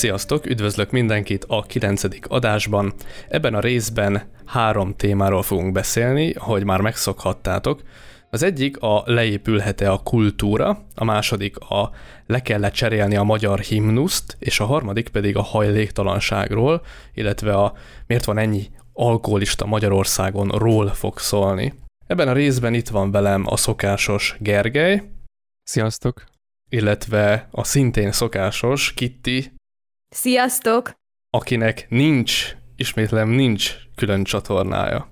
Sziasztok, üdvözlök mindenkit a 9. adásban. Ebben a részben három témáról fogunk beszélni, hogy már megszokhattátok. Az egyik a leépülhet-e a kultúra, a második a le kell cserélni a magyar himnuszt, és a harmadik pedig a hajléktalanságról, illetve a miért van ennyi alkoholista Magyarországon ról fog szólni. Ebben a részben itt van velem a szokásos Gergely. Sziasztok! Illetve a szintén szokásos Kitti. Sziasztok! Akinek nincs, ismétlem, nincs külön csatornája.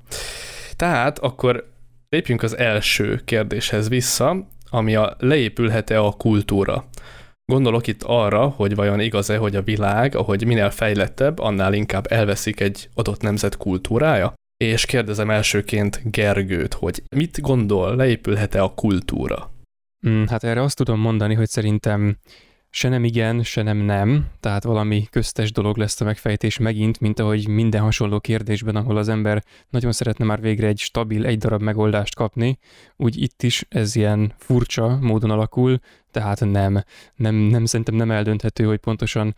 Tehát akkor lépjünk az első kérdéshez vissza, ami a leépülhet-e a kultúra. Gondolok itt arra, hogy vajon igaz-e, hogy a világ, ahogy minél fejlettebb, annál inkább elveszik egy adott nemzet kultúrája? És kérdezem elsőként Gergőt, hogy mit gondol, leépülhet-e a kultúra? Mm, hát erre azt tudom mondani, hogy szerintem se nem igen, se nem nem, tehát valami köztes dolog lesz a megfejtés megint, mint ahogy minden hasonló kérdésben, ahol az ember nagyon szeretne már végre egy stabil, egy darab megoldást kapni, úgy itt is ez ilyen furcsa módon alakul, tehát nem, nem, nem szerintem nem eldönthető, hogy pontosan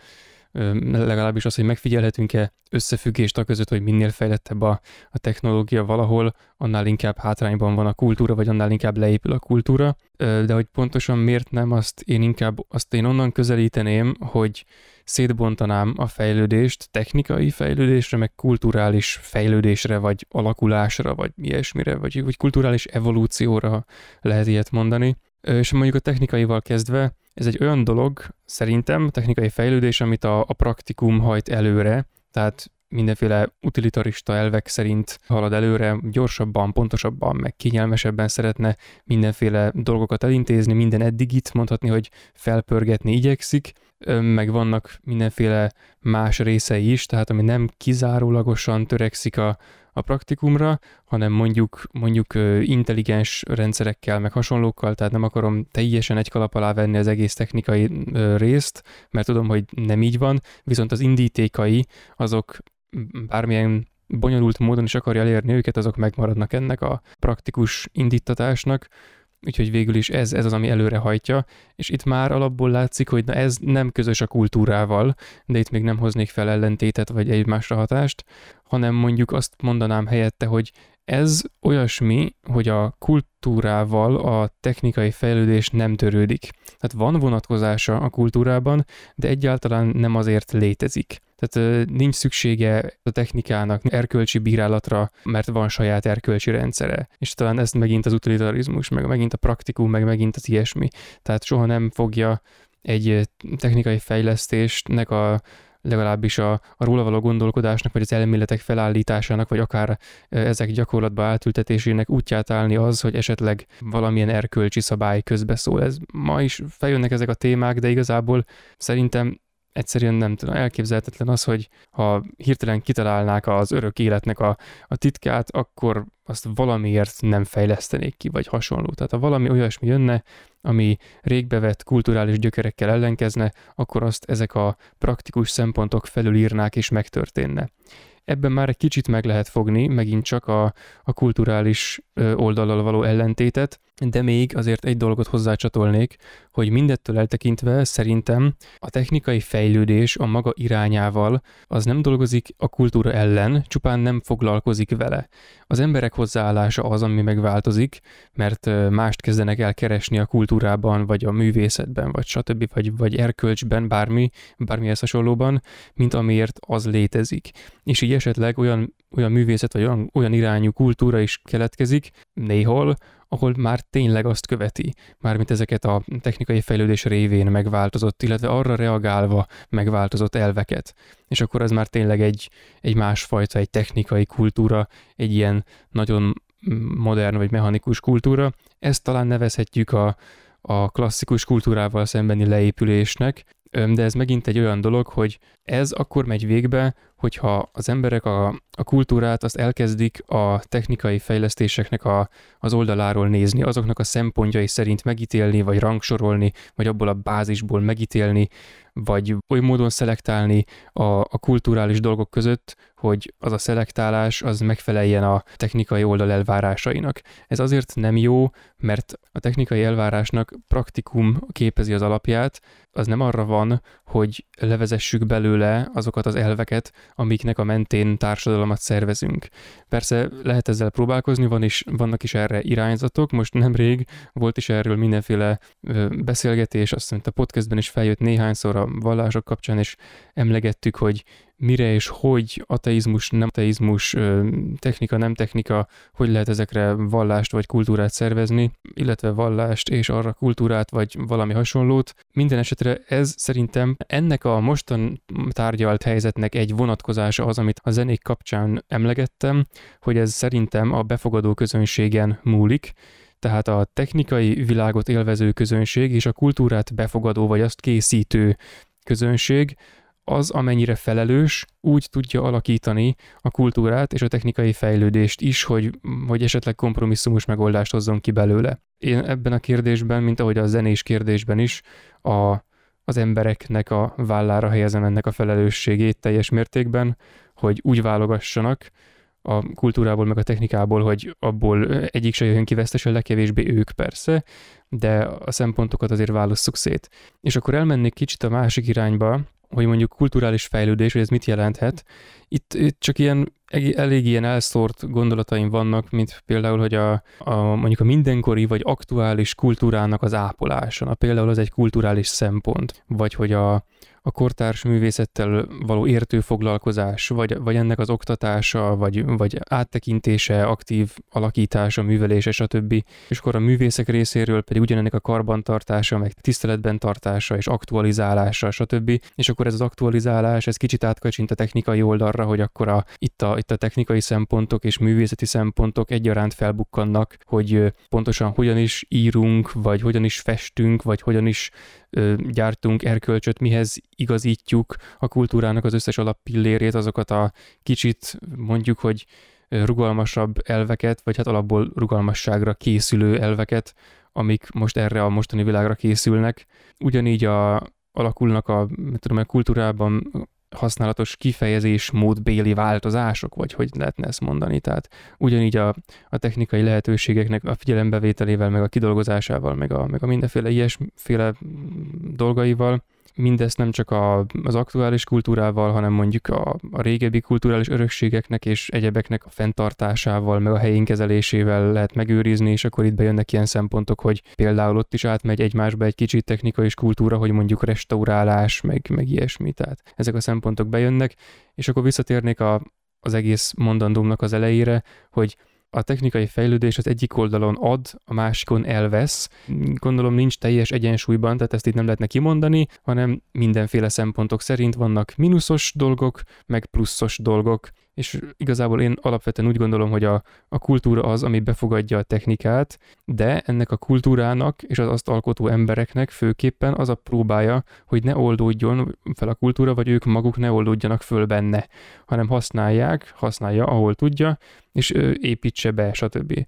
legalábbis az, hogy megfigyelhetünk-e összefüggést a között, hogy minél fejlettebb a, a technológia valahol, annál inkább hátrányban van a kultúra, vagy annál inkább leépül a kultúra. De hogy pontosan miért nem, azt én inkább azt én onnan közelíteném, hogy szétbontanám a fejlődést technikai fejlődésre, meg kulturális fejlődésre, vagy alakulásra, vagy ilyesmire, vagy, vagy kulturális evolúcióra lehet ilyet mondani. És mondjuk a technikaival kezdve, ez egy olyan dolog, szerintem, technikai fejlődés, amit a, a praktikum hajt előre, tehát mindenféle utilitarista elvek szerint halad előre, gyorsabban, pontosabban, meg kényelmesebben szeretne mindenféle dolgokat elintézni, minden eddigit mondhatni, hogy felpörgetni igyekszik, meg vannak mindenféle más részei is, tehát ami nem kizárólagosan törekszik a, a praktikumra, hanem mondjuk, mondjuk intelligens rendszerekkel, meg hasonlókkal, tehát nem akarom teljesen egy kalap alá venni az egész technikai részt, mert tudom, hogy nem így van, viszont az indítékai azok bármilyen bonyolult módon is akarja elérni őket, azok megmaradnak ennek a praktikus indítatásnak, úgyhogy végül is ez, ez az, ami előrehajtja, és itt már alapból látszik, hogy na ez nem közös a kultúrával, de itt még nem hoznék fel ellentétet vagy egymásra hatást, hanem mondjuk azt mondanám helyette, hogy ez olyasmi, hogy a kultúrával a technikai fejlődés nem törődik. Tehát van vonatkozása a kultúrában, de egyáltalán nem azért létezik. Tehát nincs szüksége a technikának erkölcsi bírálatra, mert van saját erkölcsi rendszere. És talán ez megint az utilitarizmus, meg megint a praktikum, meg megint az ilyesmi. Tehát soha nem fogja egy technikai fejlesztésnek a legalábbis a, a róla való gondolkodásnak, vagy az elméletek felállításának, vagy akár ezek gyakorlatba átültetésének útját állni az, hogy esetleg valamilyen erkölcsi szabály közbeszól. Ez ma is feljönnek ezek a témák, de igazából szerintem egyszerűen nem tudom, elképzelhetetlen az, hogy ha hirtelen kitalálnák az örök életnek a, a titkát, akkor azt valamiért nem fejlesztenék ki, vagy hasonló. Tehát ha valami olyasmi jönne, ami régbevett kulturális gyökerekkel ellenkezne, akkor azt ezek a praktikus szempontok felülírnák és megtörténne. Ebben már egy kicsit meg lehet fogni, megint csak a, a kulturális oldallal való ellentétet, de még azért egy dolgot hozzácsatolnék, hogy mindettől eltekintve szerintem a technikai fejlődés a maga irányával az nem dolgozik a kultúra ellen, csupán nem foglalkozik vele. Az emberek hozzáállása az, ami megváltozik, mert mást kezdenek el keresni a kultúrában, vagy a művészetben, vagy stb., vagy, vagy erkölcsben, bármi, bármihez hasonlóban, mint amiért az létezik. És így esetleg olyan, olyan művészet, vagy olyan, olyan irányú kultúra is keletkezik, néhol, ahol már tényleg azt követi, mármint ezeket a technikai fejlődés révén megváltozott, illetve arra reagálva megváltozott elveket. És akkor ez már tényleg egy, egy másfajta, egy technikai kultúra, egy ilyen nagyon modern vagy mechanikus kultúra. Ezt talán nevezhetjük a, a klasszikus kultúrával szembeni leépülésnek, de ez megint egy olyan dolog, hogy Ez akkor megy végbe, hogyha az emberek a, a kultúrát azt elkezdik a technikai fejlesztéseknek a, az oldaláról nézni, azoknak a szempontjai szerint megítélni, vagy rangsorolni, vagy abból a bázisból megítélni, vagy oly módon szelektálni a, a kulturális dolgok között, hogy az a szelektálás az megfeleljen a technikai oldal elvárásainak. Ez azért nem jó, mert a technikai elvárásnak praktikum képezi az alapját, az nem arra van, hogy levezessük belőle azokat az elveket, amiknek a mentén társadalmat szervezünk. Persze lehet ezzel próbálkozni, van is, vannak is erre irányzatok, most nemrég volt is erről mindenféle beszélgetés, azt mondta, a podcastben is feljött néhányszor a vallások kapcsán, és emlegettük, hogy mire és hogy ateizmus, nem ateizmus, technika, nem technika, hogy lehet ezekre vallást vagy kultúrát szervezni, illetve vallást és arra kultúrát vagy valami hasonlót. Minden esetre ez szerintem ennek a mostan tárgyalt helyzetnek egy vonatkozása az, amit a zenék kapcsán emlegettem, hogy ez szerintem a befogadó közönségen múlik, tehát a technikai világot élvező közönség és a kultúrát befogadó vagy azt készítő közönség az, amennyire felelős, úgy tudja alakítani a kultúrát és a technikai fejlődést is, hogy, hogy esetleg kompromisszumos megoldást hozzon ki belőle. Én ebben a kérdésben, mint ahogy a zenés kérdésben is, a, az embereknek a vállára helyezem ennek a felelősségét teljes mértékben, hogy úgy válogassanak a kultúrából, meg a technikából, hogy abból egyik se jöjjön ki vesztesen, legkevésbé ők persze, de a szempontokat azért válasszuk szét. És akkor elmennék kicsit a másik irányba, hogy mondjuk kulturális fejlődés, hogy ez mit jelenthet. Itt, itt csak ilyen elég ilyen elszórt gondolataim vannak, mint például, hogy a, a mondjuk a mindenkori vagy aktuális kultúrának az ápolása. Na, például az egy kulturális szempont, vagy hogy a, a kortárs művészettel való értő foglalkozás, vagy, vagy ennek az oktatása, vagy, vagy áttekintése, aktív alakítása, művelése, stb. És akkor a művészek részéről pedig ugyanennek a karbantartása, meg tiszteletben tartása és aktualizálása, stb. És akkor ez az aktualizálás, ez kicsit átkacsint a technikai oldalra, hogy akkor a, itt, a, itt a technikai szempontok és művészeti szempontok egyaránt felbukkannak, hogy pontosan hogyan is írunk, vagy hogyan is festünk, vagy hogyan is gyártunk erkölcsöt, mihez igazítjuk a kultúrának az összes alappillérét, azokat a kicsit mondjuk, hogy rugalmasabb elveket, vagy hát alapból rugalmasságra készülő elveket, amik most erre a mostani világra készülnek. Ugyanígy a, alakulnak a, tudom, a kultúrában használatos kifejezés módbéli változások, vagy hogy lehetne ezt mondani. Tehát ugyanígy a, a technikai lehetőségeknek a figyelembevételével, meg a kidolgozásával, meg a, meg a mindenféle ilyesféle dolgaival mindezt nem csak a, az aktuális kultúrával, hanem mondjuk a, a régebbi kulturális örökségeknek és egyebeknek a fenntartásával, meg a helyén kezelésével lehet megőrizni, és akkor itt bejönnek ilyen szempontok, hogy például ott is átmegy egymásba egy kicsit technika és kultúra, hogy mondjuk restaurálás, meg, meg ilyesmi. Tehát ezek a szempontok bejönnek, és akkor visszatérnék a, az egész mondandómnak az elejére, hogy a technikai fejlődés az egyik oldalon ad, a másikon elvesz. Gondolom nincs teljes egyensúlyban, tehát ezt itt nem lehetne kimondani, hanem mindenféle szempontok szerint vannak mínuszos dolgok, meg pluszos dolgok, és igazából én alapvetően úgy gondolom, hogy a, a kultúra az, ami befogadja a technikát, de ennek a kultúrának és az azt alkotó embereknek főképpen az a próbája, hogy ne oldódjon fel a kultúra, vagy ők maguk ne oldódjanak föl benne, hanem használják, használja, ahol tudja, és építse be, stb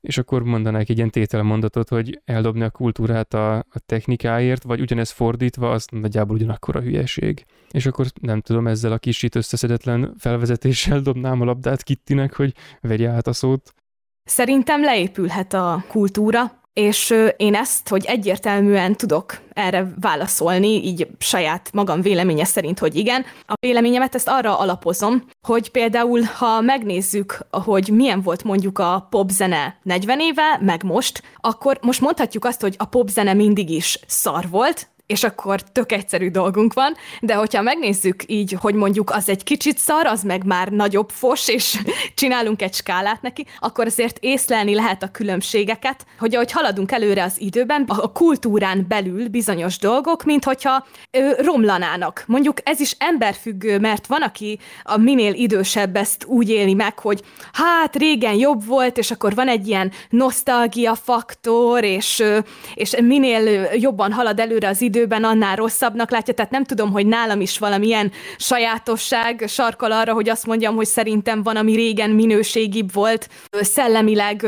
és akkor mondanák egy ilyen tételmondatot, hogy eldobni a kultúrát a, a technikáért, vagy ugyanez fordítva, az nagyjából ugyanakkor a hülyeség. És akkor nem tudom, ezzel a kicsit összeszedetlen felvezetéssel dobnám a labdát Kittinek, hogy vegye át a szót. Szerintem leépülhet a kultúra, és én ezt, hogy egyértelműen tudok erre válaszolni, így saját magam véleménye szerint, hogy igen. A véleményemet ezt arra alapozom, hogy például, ha megnézzük, hogy milyen volt mondjuk a popzene 40 éve, meg most, akkor most mondhatjuk azt, hogy a popzene mindig is szar volt, és akkor tök egyszerű dolgunk van, de hogyha megnézzük így, hogy mondjuk az egy kicsit szar, az meg már nagyobb fos, és csinálunk egy skálát neki, akkor azért észlelni lehet a különbségeket, hogy ahogy haladunk előre az időben, a kultúrán belül bizonyos dolgok, mint hogyha ö, romlanának. Mondjuk ez is emberfüggő, mert van, aki a minél idősebb ezt úgy éli meg, hogy hát régen jobb volt, és akkor van egy ilyen nosztalgia faktor, és, és minél jobban halad előre az idő, időben annál rosszabbnak látja, tehát nem tudom, hogy nálam is valamilyen sajátosság sarkal arra, hogy azt mondjam, hogy szerintem van, ami régen minőségibb volt, szellemileg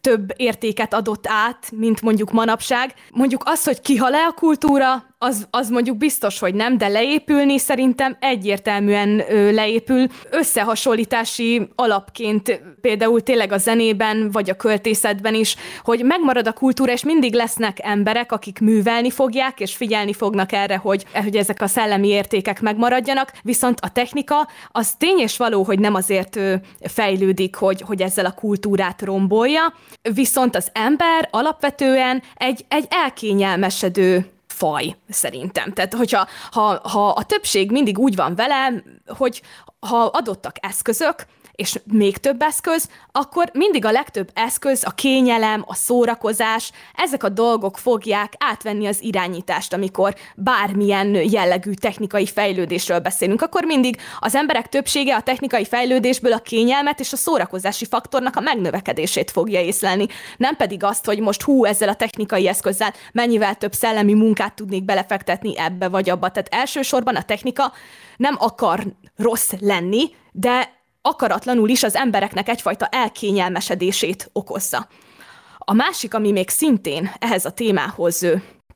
több értéket adott át, mint mondjuk manapság. Mondjuk az, hogy kihal le a kultúra, az, az mondjuk biztos, hogy nem, de leépülni szerintem egyértelműen leépül. Összehasonlítási alapként például tényleg a zenében, vagy a költészetben is, hogy megmarad a kultúra, és mindig lesznek emberek, akik művelni fogják, és figyelni fognak erre, hogy, hogy ezek a szellemi értékek megmaradjanak, viszont a technika az tény és való, hogy nem azért fejlődik, hogy, hogy ezzel a kultúrát rombolja, viszont az ember alapvetően egy, egy elkényelmesedő faj, szerintem. Tehát, hogyha ha, ha a többség mindig úgy van vele, hogy ha adottak eszközök, és még több eszköz, akkor mindig a legtöbb eszköz, a kényelem, a szórakozás, ezek a dolgok fogják átvenni az irányítást, amikor bármilyen jellegű technikai fejlődésről beszélünk, akkor mindig az emberek többsége a technikai fejlődésből a kényelmet és a szórakozási faktornak a megnövekedését fogja észlelni, nem pedig azt, hogy most hú, ezzel a technikai eszközzel mennyivel több szellemi munkát tudnék belefektetni ebbe vagy abba. Tehát elsősorban a technika nem akar rossz lenni, de akaratlanul is az embereknek egyfajta elkényelmesedését okozza. A másik, ami még szintén ehhez a témához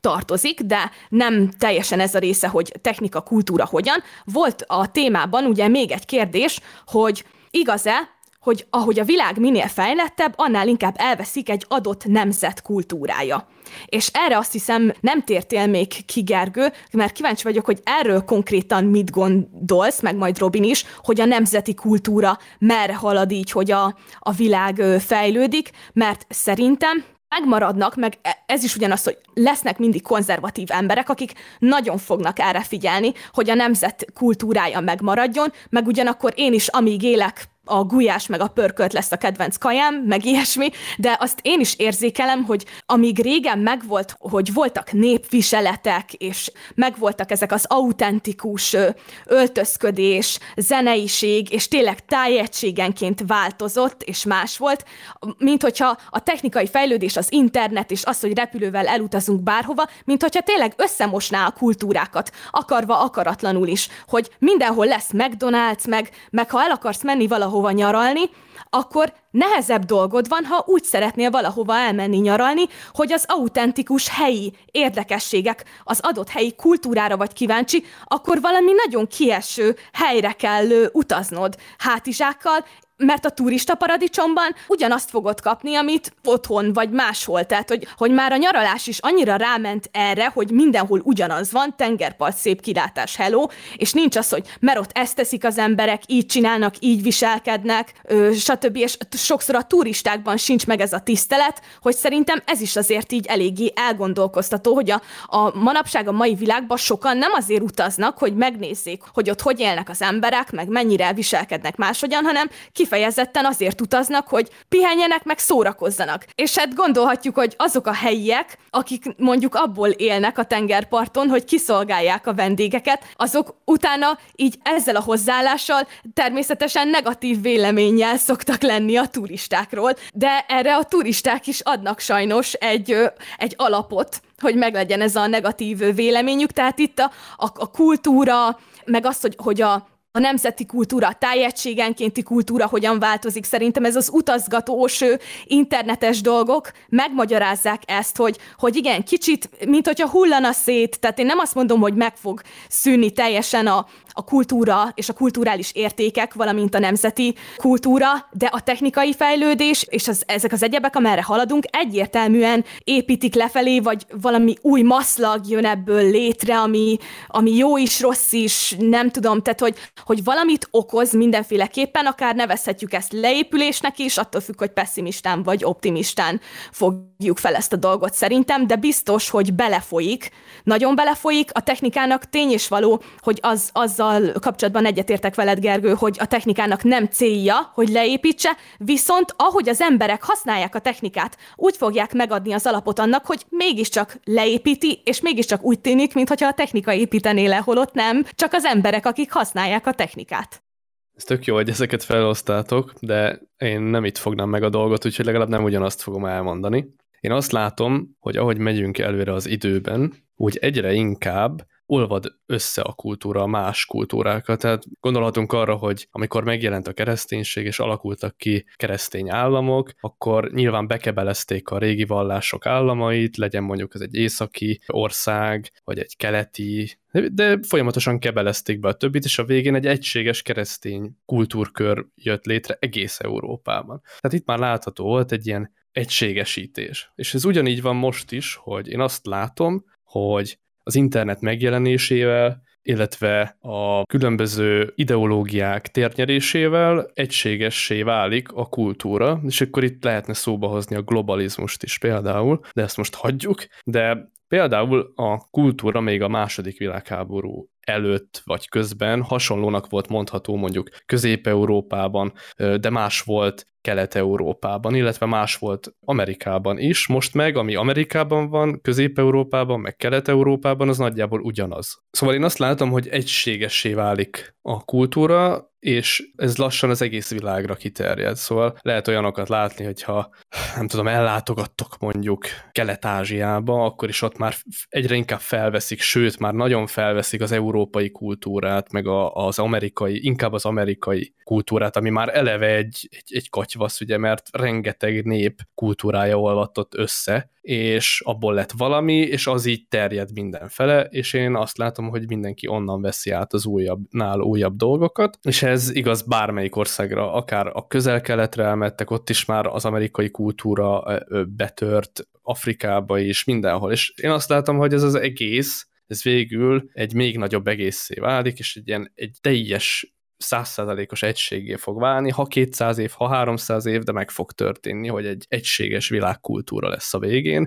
tartozik, de nem teljesen ez a része, hogy technika, kultúra hogyan. Volt a témában ugye még egy kérdés, hogy igaz-e, hogy ahogy a világ minél fejlettebb, annál inkább elveszik egy adott nemzet kultúrája. És erre azt hiszem nem tértél még ki, Gergő, mert kíváncsi vagyok, hogy erről konkrétan mit gondolsz, meg majd Robin is, hogy a nemzeti kultúra merre halad így, hogy a, a világ fejlődik, mert szerintem megmaradnak, meg e, ez is ugyanaz, hogy lesznek mindig konzervatív emberek, akik nagyon fognak erre figyelni, hogy a nemzet kultúrája megmaradjon, meg ugyanakkor én is, amíg élek a gulyás meg a pörkölt lesz a kedvenc kajám, meg ilyesmi, de azt én is érzékelem, hogy amíg régen megvolt, hogy voltak népviseletek, és megvoltak ezek az autentikus öltözködés, zeneiség, és tényleg tájegységenként változott, és más volt, mint hogyha a technikai fejlődés, az internet, és az, hogy repülővel elutazunk bárhova, mint hogyha tényleg összemosná a kultúrákat, akarva, akaratlanul is, hogy mindenhol lesz McDonald's, meg, meg ha el akarsz menni valahol, valahova nyaralni, akkor nehezebb dolgod van, ha úgy szeretnél valahova elmenni nyaralni, hogy az autentikus helyi érdekességek, az adott helyi kultúrára vagy kíváncsi, akkor valami nagyon kieső helyre kell utaznod. Hátizsákkal, mert a turista paradicsomban ugyanazt fogod kapni, amit otthon vagy máshol. Tehát, hogy, hogy már a nyaralás is annyira ráment erre, hogy mindenhol ugyanaz van, tengerpart, szép kilátás, hello, és nincs az, hogy mert ott ezt teszik az emberek, így csinálnak, így viselkednek, ö, stb. És sokszor a turistákban sincs meg ez a tisztelet, hogy szerintem ez is azért így eléggé elgondolkoztató, hogy a, a manapság a mai világban sokan nem azért utaznak, hogy megnézzék, hogy ott hogy élnek az emberek, meg mennyire viselkednek máshogyan, hanem kifejezetten azért utaznak, hogy pihenjenek, meg szórakozzanak. És hát gondolhatjuk, hogy azok a helyiek, akik mondjuk abból élnek a tengerparton, hogy kiszolgálják a vendégeket, azok utána így ezzel a hozzáállással természetesen negatív véleménnyel szoktak lenni a turistákról, de erre a turisták is adnak sajnos egy, egy alapot, hogy meglegyen ez a negatív véleményük. Tehát itt a, a, a kultúra, meg az, hogy, hogy a, a nemzeti kultúra, a tájegységenkénti kultúra hogyan változik. Szerintem ez az utazgatós internetes dolgok megmagyarázzák ezt, hogy, hogy igen, kicsit, mint hogyha hullana szét, tehát én nem azt mondom, hogy meg fog szűnni teljesen a, a kultúra és a kulturális értékek, valamint a nemzeti kultúra, de a technikai fejlődés és az, ezek az egyebek, amerre haladunk, egyértelműen építik lefelé, vagy valami új maszlag jön ebből létre, ami, ami jó is, rossz is, nem tudom, tehát hogy, hogy valamit okoz mindenféleképpen, akár nevezhetjük ezt leépülésnek is, attól függ, hogy pessimistán vagy optimistán fogjuk fel ezt a dolgot szerintem, de biztos, hogy belefolyik, nagyon belefolyik, a technikának tény és való, hogy az, az azzal kapcsolatban egyetértek veled, Gergő, hogy a technikának nem célja, hogy leépítse, viszont ahogy az emberek használják a technikát, úgy fogják megadni az alapot annak, hogy mégiscsak leépíti, és mégiscsak úgy tűnik, mintha a technika építené le, holott nem, csak az emberek, akik használják a technikát. Ez tök jó, hogy ezeket felosztátok, de én nem itt fognám meg a dolgot, úgyhogy legalább nem ugyanazt fogom elmondani. Én azt látom, hogy ahogy megyünk előre az időben, úgy egyre inkább olvad össze a kultúra más kultúrákat. Tehát gondolhatunk arra, hogy amikor megjelent a kereszténység és alakultak ki keresztény államok, akkor nyilván bekebelezték a régi vallások államait, legyen mondjuk ez egy északi ország, vagy egy keleti, de folyamatosan kebelezték be a többit, és a végén egy egységes keresztény kultúrkör jött létre egész Európában. Tehát itt már látható volt egy ilyen egységesítés. És ez ugyanígy van most is, hogy én azt látom, hogy az internet megjelenésével, illetve a különböző ideológiák térnyerésével egységessé válik a kultúra, és akkor itt lehetne szóba hozni a globalizmust is például, de ezt most hagyjuk, de például a kultúra még a második világháború előtt vagy közben hasonlónak volt mondható mondjuk Közép-Európában, de más volt Kelet-Európában, illetve más volt Amerikában is. Most meg, ami Amerikában van, Közép-Európában, meg Kelet-Európában, az nagyjából ugyanaz. Szóval én azt látom, hogy egységessé válik a kultúra, és ez lassan az egész világra kiterjed. Szóval lehet olyanokat látni, hogyha nem tudom, ellátogattok mondjuk Kelet-Ázsiába, akkor is ott már egyre inkább felveszik, sőt, már nagyon felveszik az európai kultúrát, meg a, az amerikai, inkább az amerikai kultúrát, ami már eleve egy, egy, egy katyvasz, ugye, mert rengeteg nép kultúrája olvatott össze, és abból lett valami, és az így terjed mindenfele, és én azt látom, hogy mindenki onnan veszi át az újabb, nál újabb dolgokat, és ez igaz bármelyik országra, akár a közel-keletre elmettek, ott is már az amerikai kultúra betört, Afrikába is, mindenhol, és én azt látom, hogy ez az egész, ez végül egy még nagyobb egészé válik, és egy ilyen egy teljes százszázalékos egységé fog válni, ha 200 év, ha 300 év, de meg fog történni, hogy egy egységes világkultúra lesz a végén,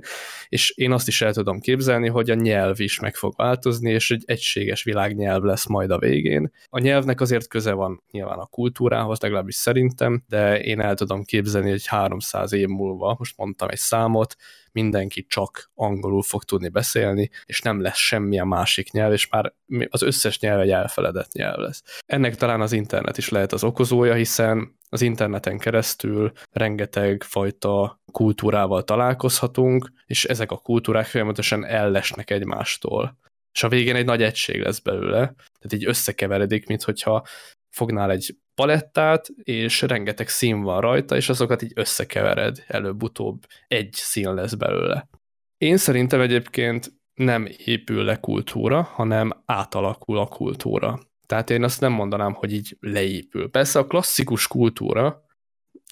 és én azt is el tudom képzelni, hogy a nyelv is meg fog változni, és egy egységes világnyelv lesz majd a végén. A nyelvnek azért köze van nyilván a kultúrához, legalábbis szerintem, de én el tudom képzelni, hogy 300 év múlva, most mondtam egy számot, mindenki csak angolul fog tudni beszélni, és nem lesz semmilyen másik nyelv, és már az összes nyelv egy elfeledett nyelv lesz. Ennek talán az internet is lehet az okozója, hiszen az interneten keresztül rengeteg fajta kultúrával találkozhatunk, és ezek a kultúrák folyamatosan ellesnek egymástól. És a végén egy nagy egység lesz belőle, tehát így összekeveredik, mint hogyha fognál egy palettát, és rengeteg szín van rajta, és azokat így összekevered, előbb-utóbb egy szín lesz belőle. Én szerintem egyébként nem épül le kultúra, hanem átalakul a kultúra. Tehát én azt nem mondanám, hogy így leépül. Persze a klasszikus kultúra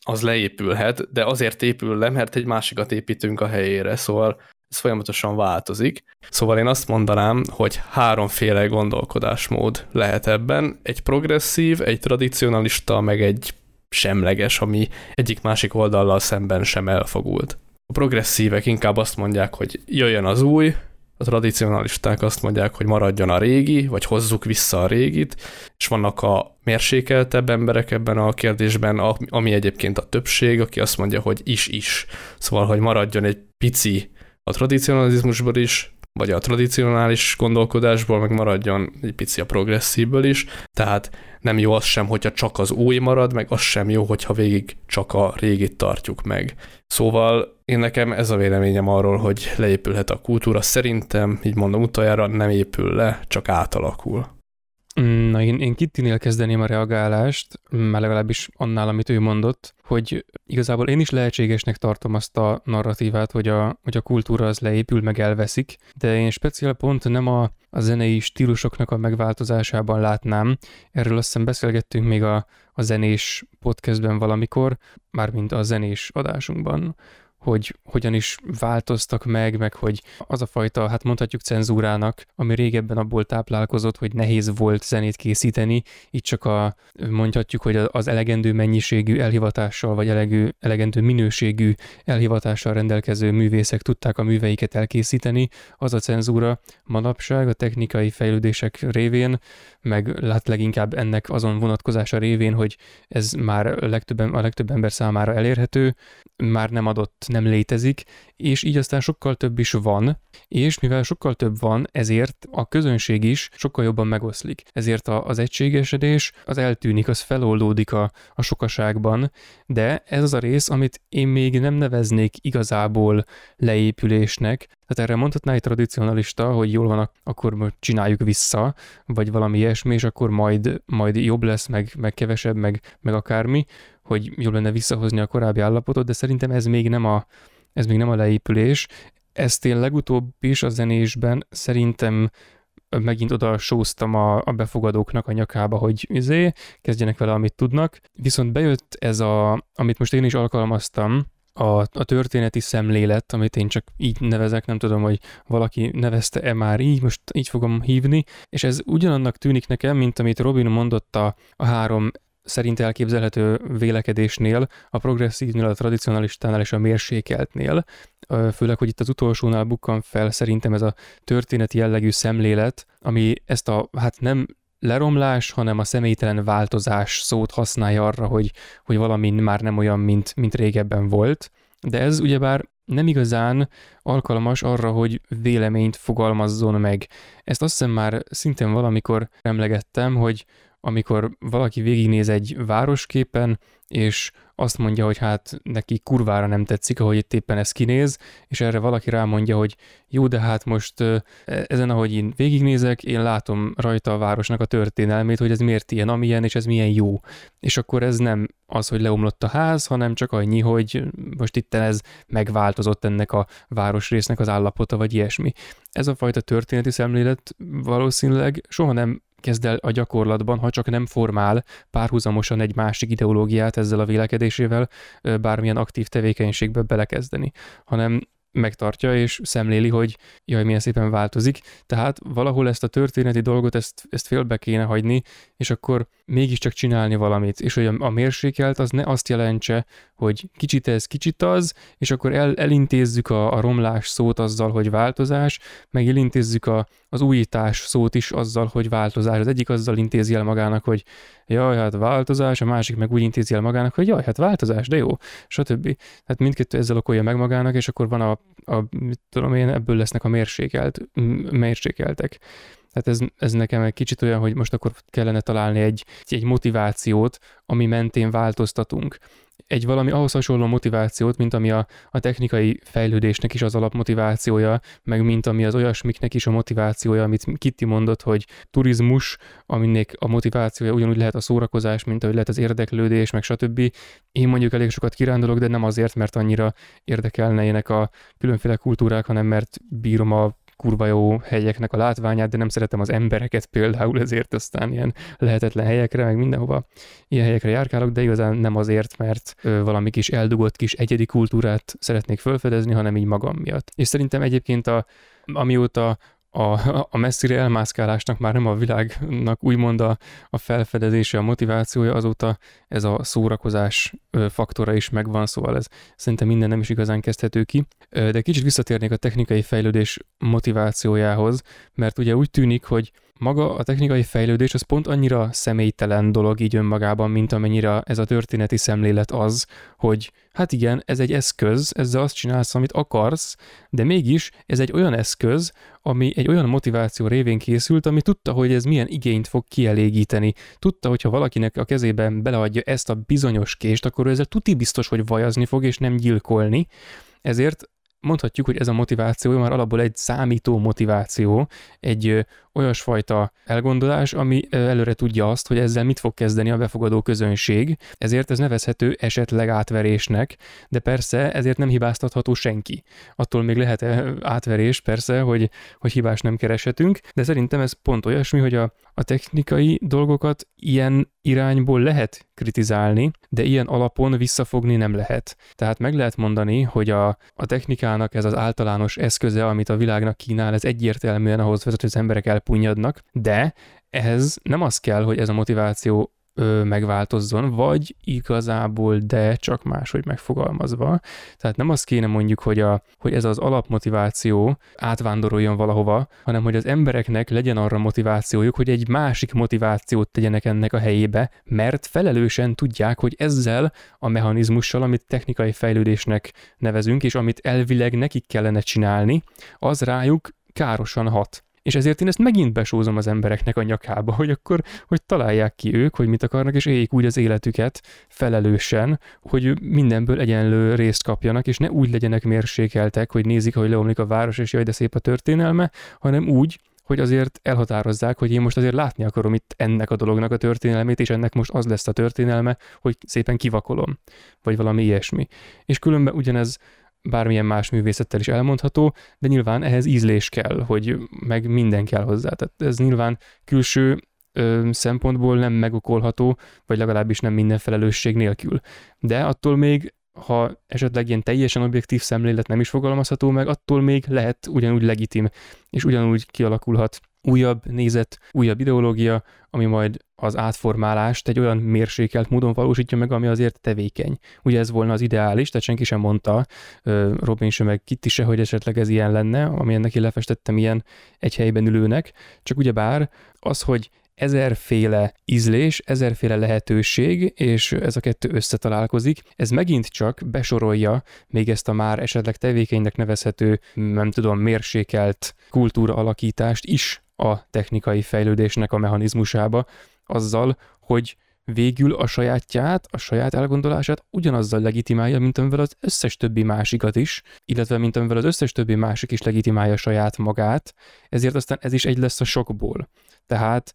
az leépülhet, de azért épül le, mert egy másikat építünk a helyére, szóval ez folyamatosan változik. Szóval én azt mondanám, hogy háromféle gondolkodásmód lehet ebben. Egy progresszív, egy tradicionalista, meg egy semleges, ami egyik másik oldallal szemben sem elfogult. A progresszívek inkább azt mondják, hogy jöjjön az új, a tradicionalisták azt mondják, hogy maradjon a régi, vagy hozzuk vissza a régit, és vannak a mérsékeltebb emberek ebben a kérdésben, ami egyébként a többség, aki azt mondja, hogy is-is. Szóval, hogy maradjon egy pici a tradicionalizmusból is, vagy a tradicionális gondolkodásból meg maradjon egy pici a progresszívből is, tehát nem jó az sem, hogyha csak az új marad, meg az sem jó, hogyha végig csak a régit tartjuk meg. Szóval én nekem ez a véleményem arról, hogy leépülhet a kultúra. Szerintem, így mondom utoljára, nem épül le, csak átalakul. Na, én, én Kittinél kezdeném a reagálást, már legalábbis annál, amit ő mondott, hogy igazából én is lehetségesnek tartom azt a narratívát, hogy a, hogy a kultúra az leépül, meg elveszik, de én speciál pont nem a, a zenei stílusoknak a megváltozásában látnám. Erről azt hiszem beszélgettünk még a, a zenés podcastben valamikor, mármint a zenés adásunkban, hogy hogyan is változtak meg, meg hogy az a fajta, hát mondhatjuk cenzúrának, ami régebben abból táplálkozott, hogy nehéz volt zenét készíteni, itt csak a, mondhatjuk, hogy az elegendő mennyiségű elhivatással, vagy elegő, elegendő minőségű elhivatással rendelkező művészek tudták a műveiket elkészíteni, az a cenzúra manapság a technikai fejlődések révén, meg lát leginkább ennek azon vonatkozása révén, hogy ez már a legtöbb, a legtöbb ember számára elérhető, már nem adott nem létezik, és így aztán sokkal több is van, és mivel sokkal több van, ezért a közönség is sokkal jobban megoszlik. Ezért az egységesedés az eltűnik, az feloldódik a, a sokaságban, de ez az a rész, amit én még nem neveznék igazából leépülésnek, tehát erre mondhatná egy tradicionalista, hogy jól van, akkor csináljuk vissza, vagy valami ilyesmi, és akkor majd, majd jobb lesz, meg, meg kevesebb, meg, meg akármi, hogy jobb lenne visszahozni a korábbi állapotot, de szerintem ez még nem a, ez még nem a leépülés. Ezt én legutóbb is a zenésben szerintem megint oda sóztam a, a befogadóknak a nyakába, hogy izé, kezdjenek vele, amit tudnak. Viszont bejött ez a, amit most én is alkalmaztam, a, a történeti szemlélet, amit én csak így nevezek, nem tudom, hogy valaki nevezte-e már így, most így fogom hívni, és ez ugyanannak tűnik nekem, mint amit Robin mondott a, a három szerint elképzelhető vélekedésnél, a progresszívnél, a tradicionalistánál és a mérsékeltnél, főleg, hogy itt az utolsónál bukkan fel szerintem ez a történeti jellegű szemlélet, ami ezt a, hát nem leromlás, hanem a személytelen változás szót használja arra, hogy, hogy valami már nem olyan, mint, mint régebben volt. De ez ugyebár nem igazán alkalmas arra, hogy véleményt fogalmazzon meg. Ezt azt hiszem már szintén valamikor emlegettem, hogy amikor valaki végignéz egy városképen, és azt mondja, hogy hát neki kurvára nem tetszik, ahogy itt éppen ez kinéz, és erre valaki rámondja, hogy jó, de hát most e, ezen, ahogy én végignézek, én látom rajta a városnak a történelmét, hogy ez miért ilyen, amilyen, és ez milyen jó. És akkor ez nem az, hogy leomlott a ház, hanem csak annyi, hogy most itt ez megváltozott ennek a városrésznek az állapota, vagy ilyesmi. Ez a fajta történeti szemlélet valószínűleg soha nem kezd el a gyakorlatban, ha csak nem formál párhuzamosan egy másik ideológiát ezzel a vélekedésével bármilyen aktív tevékenységbe belekezdeni, hanem megtartja és szemléli, hogy jaj, milyen szépen változik. Tehát valahol ezt a történeti dolgot, ezt, ezt félbe kéne hagyni, és akkor mégiscsak csinálni valamit. És hogy a mérsékelt az ne azt jelentse, hogy kicsit ez, kicsit az, és akkor el, elintézzük a, a romlás szót azzal, hogy változás, meg elintézzük a, az újítás szót is azzal, hogy változás. Az egyik azzal intézi el magának, hogy jaj, hát változás, a másik meg úgy intézi el magának, hogy jaj, hát változás, de jó, stb. Tehát mindkettő ezzel okolja meg magának, és akkor van a, a mit tudom én, ebből lesznek a mérsékelt, mérsékeltek. Tehát ez, ez nekem egy kicsit olyan, hogy most akkor kellene találni egy, egy motivációt, ami mentén változtatunk egy valami ahhoz hasonló motivációt, mint ami a, a technikai fejlődésnek is az alapmotivációja, meg mint ami az olyasmiknek is a motivációja, amit Kitty mondott, hogy turizmus, aminek a motivációja ugyanúgy lehet a szórakozás, mint ahogy lehet az érdeklődés, meg stb. Én mondjuk elég sokat kirándulok, de nem azért, mert annyira érdekelnének a különféle kultúrák, hanem mert bírom a kurva jó helyeknek a látványát, de nem szeretem az embereket például, ezért aztán ilyen lehetetlen helyekre, meg mindenhova ilyen helyekre járkálok, de igazán nem azért, mert valami kis eldugott kis egyedi kultúrát szeretnék felfedezni, hanem így magam miatt. És szerintem egyébként a, amióta a, a messzire elmászkálásnak már nem a világnak úgymond a, a felfedezése, a motivációja, azóta ez a szórakozás faktora is megvan, szóval ez szerintem minden nem is igazán kezdhető ki. De kicsit visszatérnék a technikai fejlődés motivációjához, mert ugye úgy tűnik, hogy maga a technikai fejlődés az pont annyira személytelen dolog így önmagában, mint amennyire ez a történeti szemlélet az, hogy hát igen, ez egy eszköz, ezzel azt csinálsz, amit akarsz, de mégis ez egy olyan eszköz, ami egy olyan motiváció révén készült, ami tudta, hogy ez milyen igényt fog kielégíteni. Tudta, hogy ha valakinek a kezében beleadja ezt a bizonyos kést, akkor ezzel tuti biztos, hogy vajazni fog, és nem gyilkolni. Ezért mondhatjuk, hogy ez a motiváció már alapból egy számító motiváció, egy olyasfajta elgondolás, ami előre tudja azt, hogy ezzel mit fog kezdeni a befogadó közönség, ezért ez nevezhető esetleg átverésnek, de persze ezért nem hibáztatható senki. Attól még lehet átverés, persze, hogy, hogy hibás nem kereshetünk, de szerintem ez pont olyasmi, hogy a, a technikai dolgokat ilyen irányból lehet kritizálni, de ilyen alapon visszafogni nem lehet. Tehát meg lehet mondani, hogy a, a technikának ez az általános eszköze, amit a világnak kínál, ez egyértelműen ahhoz vezet, hogy az emberek elpunyadnak, de ehhez nem az kell, hogy ez a motiváció ö, megváltozzon, vagy igazából de csak máshogy megfogalmazva. Tehát nem azt kéne mondjuk, hogy, a, hogy ez az alapmotiváció átvándoroljon valahova, hanem hogy az embereknek legyen arra motivációjuk, hogy egy másik motivációt tegyenek ennek a helyébe, mert felelősen tudják, hogy ezzel a mechanizmussal, amit technikai fejlődésnek nevezünk, és amit elvileg nekik kellene csinálni, az rájuk károsan hat. És ezért én ezt megint besózom az embereknek a nyakába, hogy akkor, hogy találják ki ők, hogy mit akarnak, és éljék úgy az életüket felelősen, hogy mindenből egyenlő részt kapjanak, és ne úgy legyenek mérsékeltek, hogy nézik, hogy leomlik a város, és jaj, de szép a történelme, hanem úgy, hogy azért elhatározzák, hogy én most azért látni akarom itt ennek a dolognak a történelmét, és ennek most az lesz a történelme, hogy szépen kivakolom, vagy valami ilyesmi. És különben ugyanez bármilyen más művészettel is elmondható, de nyilván ehhez ízlés kell, hogy meg minden kell hozzá. Tehát ez nyilván külső ö, szempontból nem megokolható, vagy legalábbis nem minden felelősség nélkül. De attól még, ha esetleg ilyen teljesen objektív szemlélet nem is fogalmazható meg, attól még lehet ugyanúgy legitim, és ugyanúgy kialakulhat újabb nézet, újabb ideológia, ami majd az átformálást egy olyan mérsékelt módon valósítja meg, ami azért tevékeny. Ugye ez volna az ideális, tehát senki sem mondta, Robin sem meg Kitty se, hogy esetleg ez ilyen lenne, ami ennek lefestettem ilyen egy helyben ülőnek, csak ugye bár az, hogy ezerféle ízlés, ezerféle lehetőség, és ez a kettő összetalálkozik. Ez megint csak besorolja még ezt a már esetleg tevékenynek nevezhető, nem tudom, mérsékelt kultúra alakítást is a technikai fejlődésnek a mechanizmusába, azzal, hogy végül a sajátját, a saját elgondolását ugyanazzal legitimálja, mint amivel az összes többi másikat is, illetve mint amivel az összes többi másik is legitimálja saját magát, ezért aztán ez is egy lesz a sokból. Tehát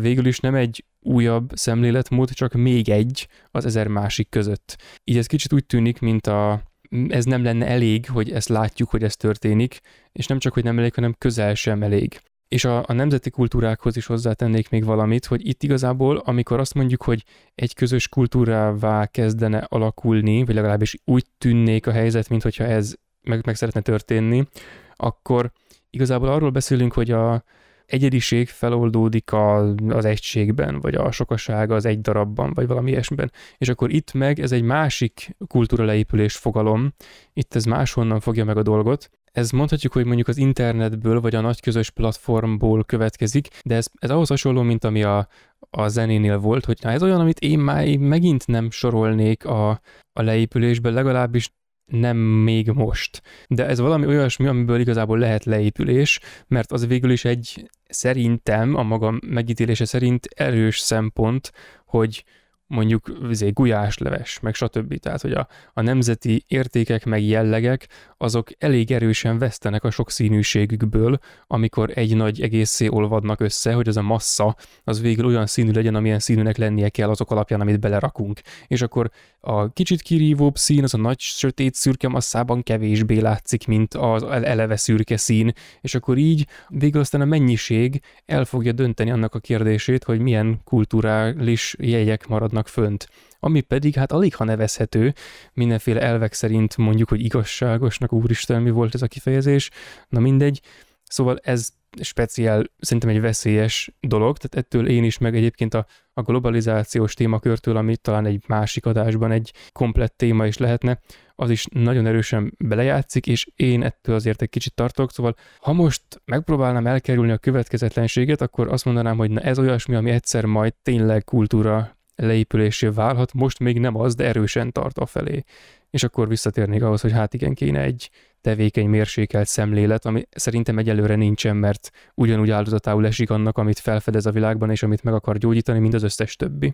végül is nem egy újabb szemléletmód, csak még egy az ezer másik között. Így ez kicsit úgy tűnik, mint a ez nem lenne elég, hogy ezt látjuk, hogy ez történik, és nem csak, hogy nem elég, hanem közel sem elég. És a, a nemzeti kultúrákhoz is hozzátennék még valamit, hogy itt igazából, amikor azt mondjuk, hogy egy közös kultúrává kezdene alakulni, vagy legalábbis úgy tűnnék a helyzet, mint hogyha ez meg, meg szeretne történni, akkor igazából arról beszélünk, hogy a, egyediség feloldódik a, az egységben, vagy a sokaság az egy darabban, vagy valami ilyesmiben. És akkor itt meg ez egy másik kultúra leépülés fogalom, itt ez máshonnan fogja meg a dolgot, ez mondhatjuk, hogy mondjuk az internetből vagy a nagy közös platformból következik, de ez, ez ahhoz hasonló, mint ami a, a zenénél volt, hogy na ez olyan, amit én már megint nem sorolnék a, a leépülésbe, legalábbis nem még most. De ez valami olyasmi, amiből igazából lehet leépülés, mert az végül is egy szerintem, a maga megítélése szerint erős szempont, hogy mondjuk izé, gulyásleves, meg stb. Tehát, hogy a, a nemzeti értékek meg jellegek, azok elég erősen vesztenek a sokszínűségükből, amikor egy nagy egészé olvadnak össze, hogy az a massza az végül olyan színű legyen, amilyen színűnek lennie kell azok alapján, amit belerakunk. És akkor a kicsit kirívóbb szín, az a nagy sötét szürke masszában kevésbé látszik, mint az eleve szürke szín, és akkor így végül aztán a mennyiség el fogja dönteni annak a kérdését, hogy milyen kulturális jegyek maradnak fönt ami pedig hát alig ha nevezhető, mindenféle elvek szerint mondjuk, hogy igazságosnak, úristen, mi volt ez a kifejezés, na mindegy, szóval ez speciál, szerintem egy veszélyes dolog, tehát ettől én is, meg egyébként a, a globalizációs témakörtől, ami talán egy másik adásban egy komplett téma is lehetne, az is nagyon erősen belejátszik, és én ettől azért egy kicsit tartok, szóval ha most megpróbálnám elkerülni a következetlenséget, akkor azt mondanám, hogy na ez olyasmi, ami egyszer majd tényleg kultúra leépülésé válhat, most még nem az, de erősen tart a felé. És akkor visszatérnék ahhoz, hogy hát igen, kéne egy tevékeny, mérsékelt szemlélet, ami szerintem egyelőre nincsen, mert ugyanúgy áldozatául esik annak, amit felfedez a világban, és amit meg akar gyógyítani, mint az összes többi.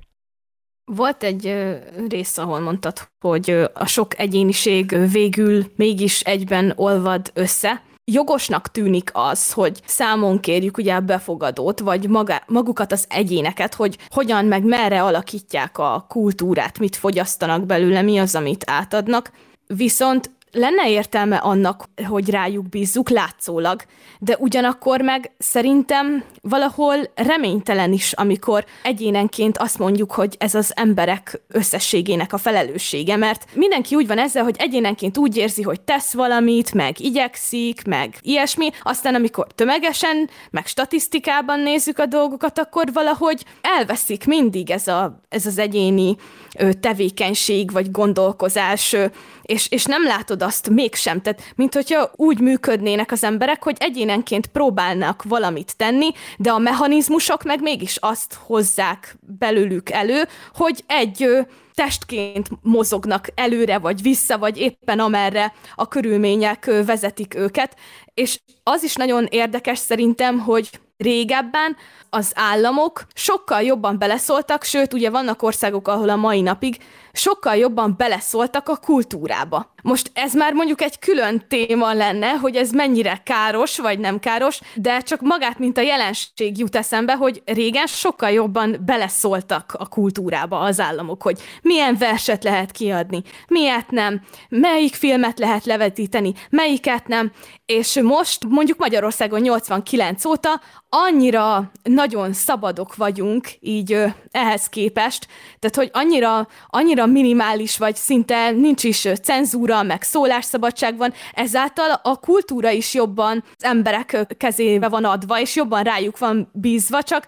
Volt egy rész, ahol mondtad, hogy a sok egyéniség végül mégis egyben olvad össze, jogosnak tűnik az, hogy számon kérjük ugye a befogadót, vagy maga, magukat az egyéneket, hogy hogyan meg merre alakítják a kultúrát, mit fogyasztanak belőle, mi az, amit átadnak. Viszont lenne értelme annak, hogy rájuk bízzuk látszólag, de ugyanakkor meg szerintem valahol reménytelen is, amikor egyénenként azt mondjuk, hogy ez az emberek összességének a felelőssége, mert mindenki úgy van ezzel, hogy egyénenként úgy érzi, hogy tesz valamit, meg igyekszik, meg ilyesmi, aztán amikor tömegesen, meg statisztikában nézzük a dolgokat, akkor valahogy elveszik mindig ez, a, ez az egyéni tevékenység vagy gondolkozás, és, és nem látod azt mégsem. Tehát, mint hogyha úgy működnének az emberek, hogy egyénenként próbálnak valamit tenni, de a mechanizmusok meg mégis azt hozzák belőlük elő, hogy egy testként mozognak előre vagy vissza, vagy éppen amerre a körülmények vezetik őket. És az is nagyon érdekes szerintem, hogy régebben az államok sokkal jobban beleszóltak, sőt, ugye vannak országok, ahol a mai napig sokkal jobban beleszóltak a kultúrába. Most ez már mondjuk egy külön téma lenne, hogy ez mennyire káros vagy nem káros, de csak magát, mint a jelenség jut eszembe, hogy régen sokkal jobban beleszóltak a kultúrába az államok, hogy milyen verset lehet kiadni, miért nem, melyik filmet lehet levetíteni, melyiket nem, és most mondjuk Magyarországon 89 óta annyira nagyon szabadok vagyunk így ehhez képest, tehát hogy annyira, annyira minimális vagy szinte nincs is cenzúra, meg szólásszabadság van, ezáltal a kultúra is jobban az emberek kezébe van adva, és jobban rájuk van bízva, csak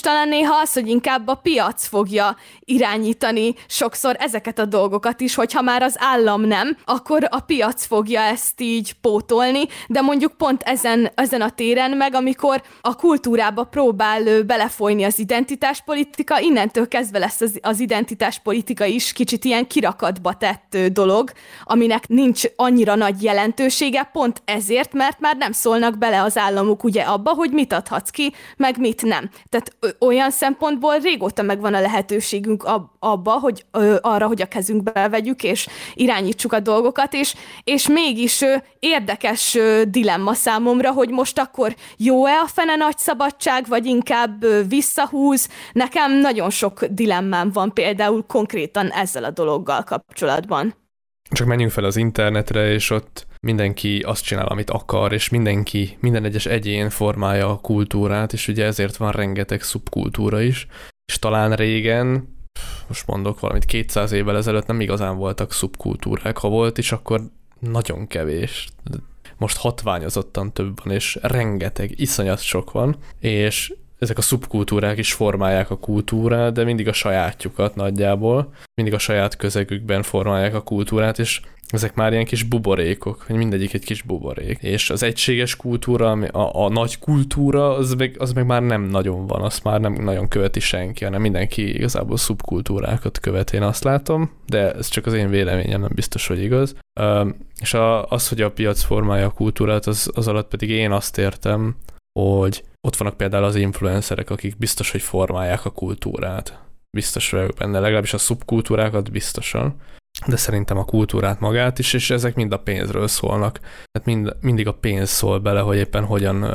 talán néha az, hogy inkább a piac fogja irányítani sokszor ezeket a dolgokat is, hogyha már az állam nem, akkor a piac fogja ezt így pótolni, de mondjuk pont ezen, ezen a téren meg, amikor a kultúrába próbál belefolyni az identitáspolitika, innentől kezdve lesz az, az identitáspolitika is kicsit ilyen kirakatba tett dolog, aminek nincs annyira nagy jelentősége, pont ezért, mert már nem szólnak bele az államok ugye abba, hogy mit adhatsz ki, meg mit nem. Tehát olyan szempontból régóta megvan a lehetőségünk abba, hogy ö, arra, hogy a kezünkbe vegyük, és irányítsuk a dolgokat, és, és mégis ö, érdekes ö, dilemma számomra, hogy most akkor jó-e a fene nagy szabadság, vagy inkább ö, visszahúz. Nekem nagyon sok dilemmám van például konkrétan ezzel a dologgal kapcsolatban. Csak menjünk fel az internetre, és ott mindenki azt csinál, amit akar, és mindenki, minden egyes egyén formálja a kultúrát, és ugye ezért van rengeteg szubkultúra is. És talán régen, most mondok valamit, 200 évvel ezelőtt nem igazán voltak szubkultúrák, ha volt is, akkor nagyon kevés. Most hatványozottan több van, és rengeteg, iszonyat sok van, és ezek a szubkultúrák is formálják a kultúrát, de mindig a sajátjukat nagyjából, mindig a saját közegükben formálják a kultúrát, és ezek már ilyen kis buborékok, hogy mindegyik egy kis buborék. És az egységes kultúra, a, a nagy kultúra, az meg, az meg már nem nagyon van, azt már nem nagyon követi senki, hanem mindenki igazából szubkultúrákat követ, én azt látom, de ez csak az én véleményem, nem biztos, hogy igaz. És az, hogy a piac formálja a kultúrát, az, az alatt pedig én azt értem, hogy ott vannak például az influencerek, akik biztos, hogy formálják a kultúrát. Biztos vagyok benne, legalábbis a szubkultúrákat biztosan, de szerintem a kultúrát magát is, és ezek mind a pénzről szólnak. Tehát mind, mindig a pénz szól bele, hogy éppen hogyan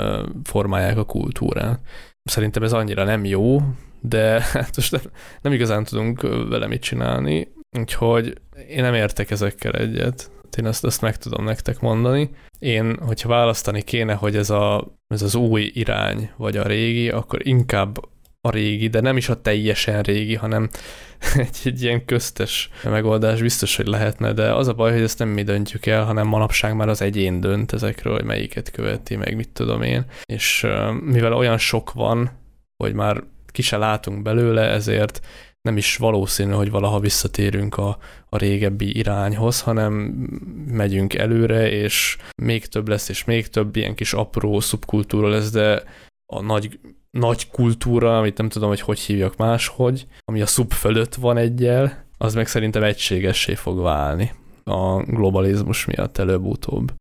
formálják a kultúrát. Szerintem ez annyira nem jó, de hát most nem, igazán tudunk vele mit csinálni, úgyhogy én nem értek ezekkel egyet. Én ezt, ezt meg tudom nektek mondani. Én, hogyha választani kéne, hogy ez, a, ez az új irány, vagy a régi, akkor inkább a régi, de nem is a teljesen régi, hanem egy, egy ilyen köztes megoldás biztos, hogy lehetne, de az a baj, hogy ezt nem mi döntjük el, hanem manapság már az egyén dönt ezekről, hogy melyiket követi, meg mit tudom én. És mivel olyan sok van, hogy már ki se látunk belőle, ezért nem is valószínű, hogy valaha visszatérünk a, a régebbi irányhoz, hanem megyünk előre, és még több lesz, és még több ilyen kis apró szubkultúra lesz, de a nagy, nagy kultúra, amit nem tudom, hogy hogy hívjak máshogy, ami a szub fölött van egyel, az meg szerintem egységessé fog válni a globalizmus miatt előbb-utóbb.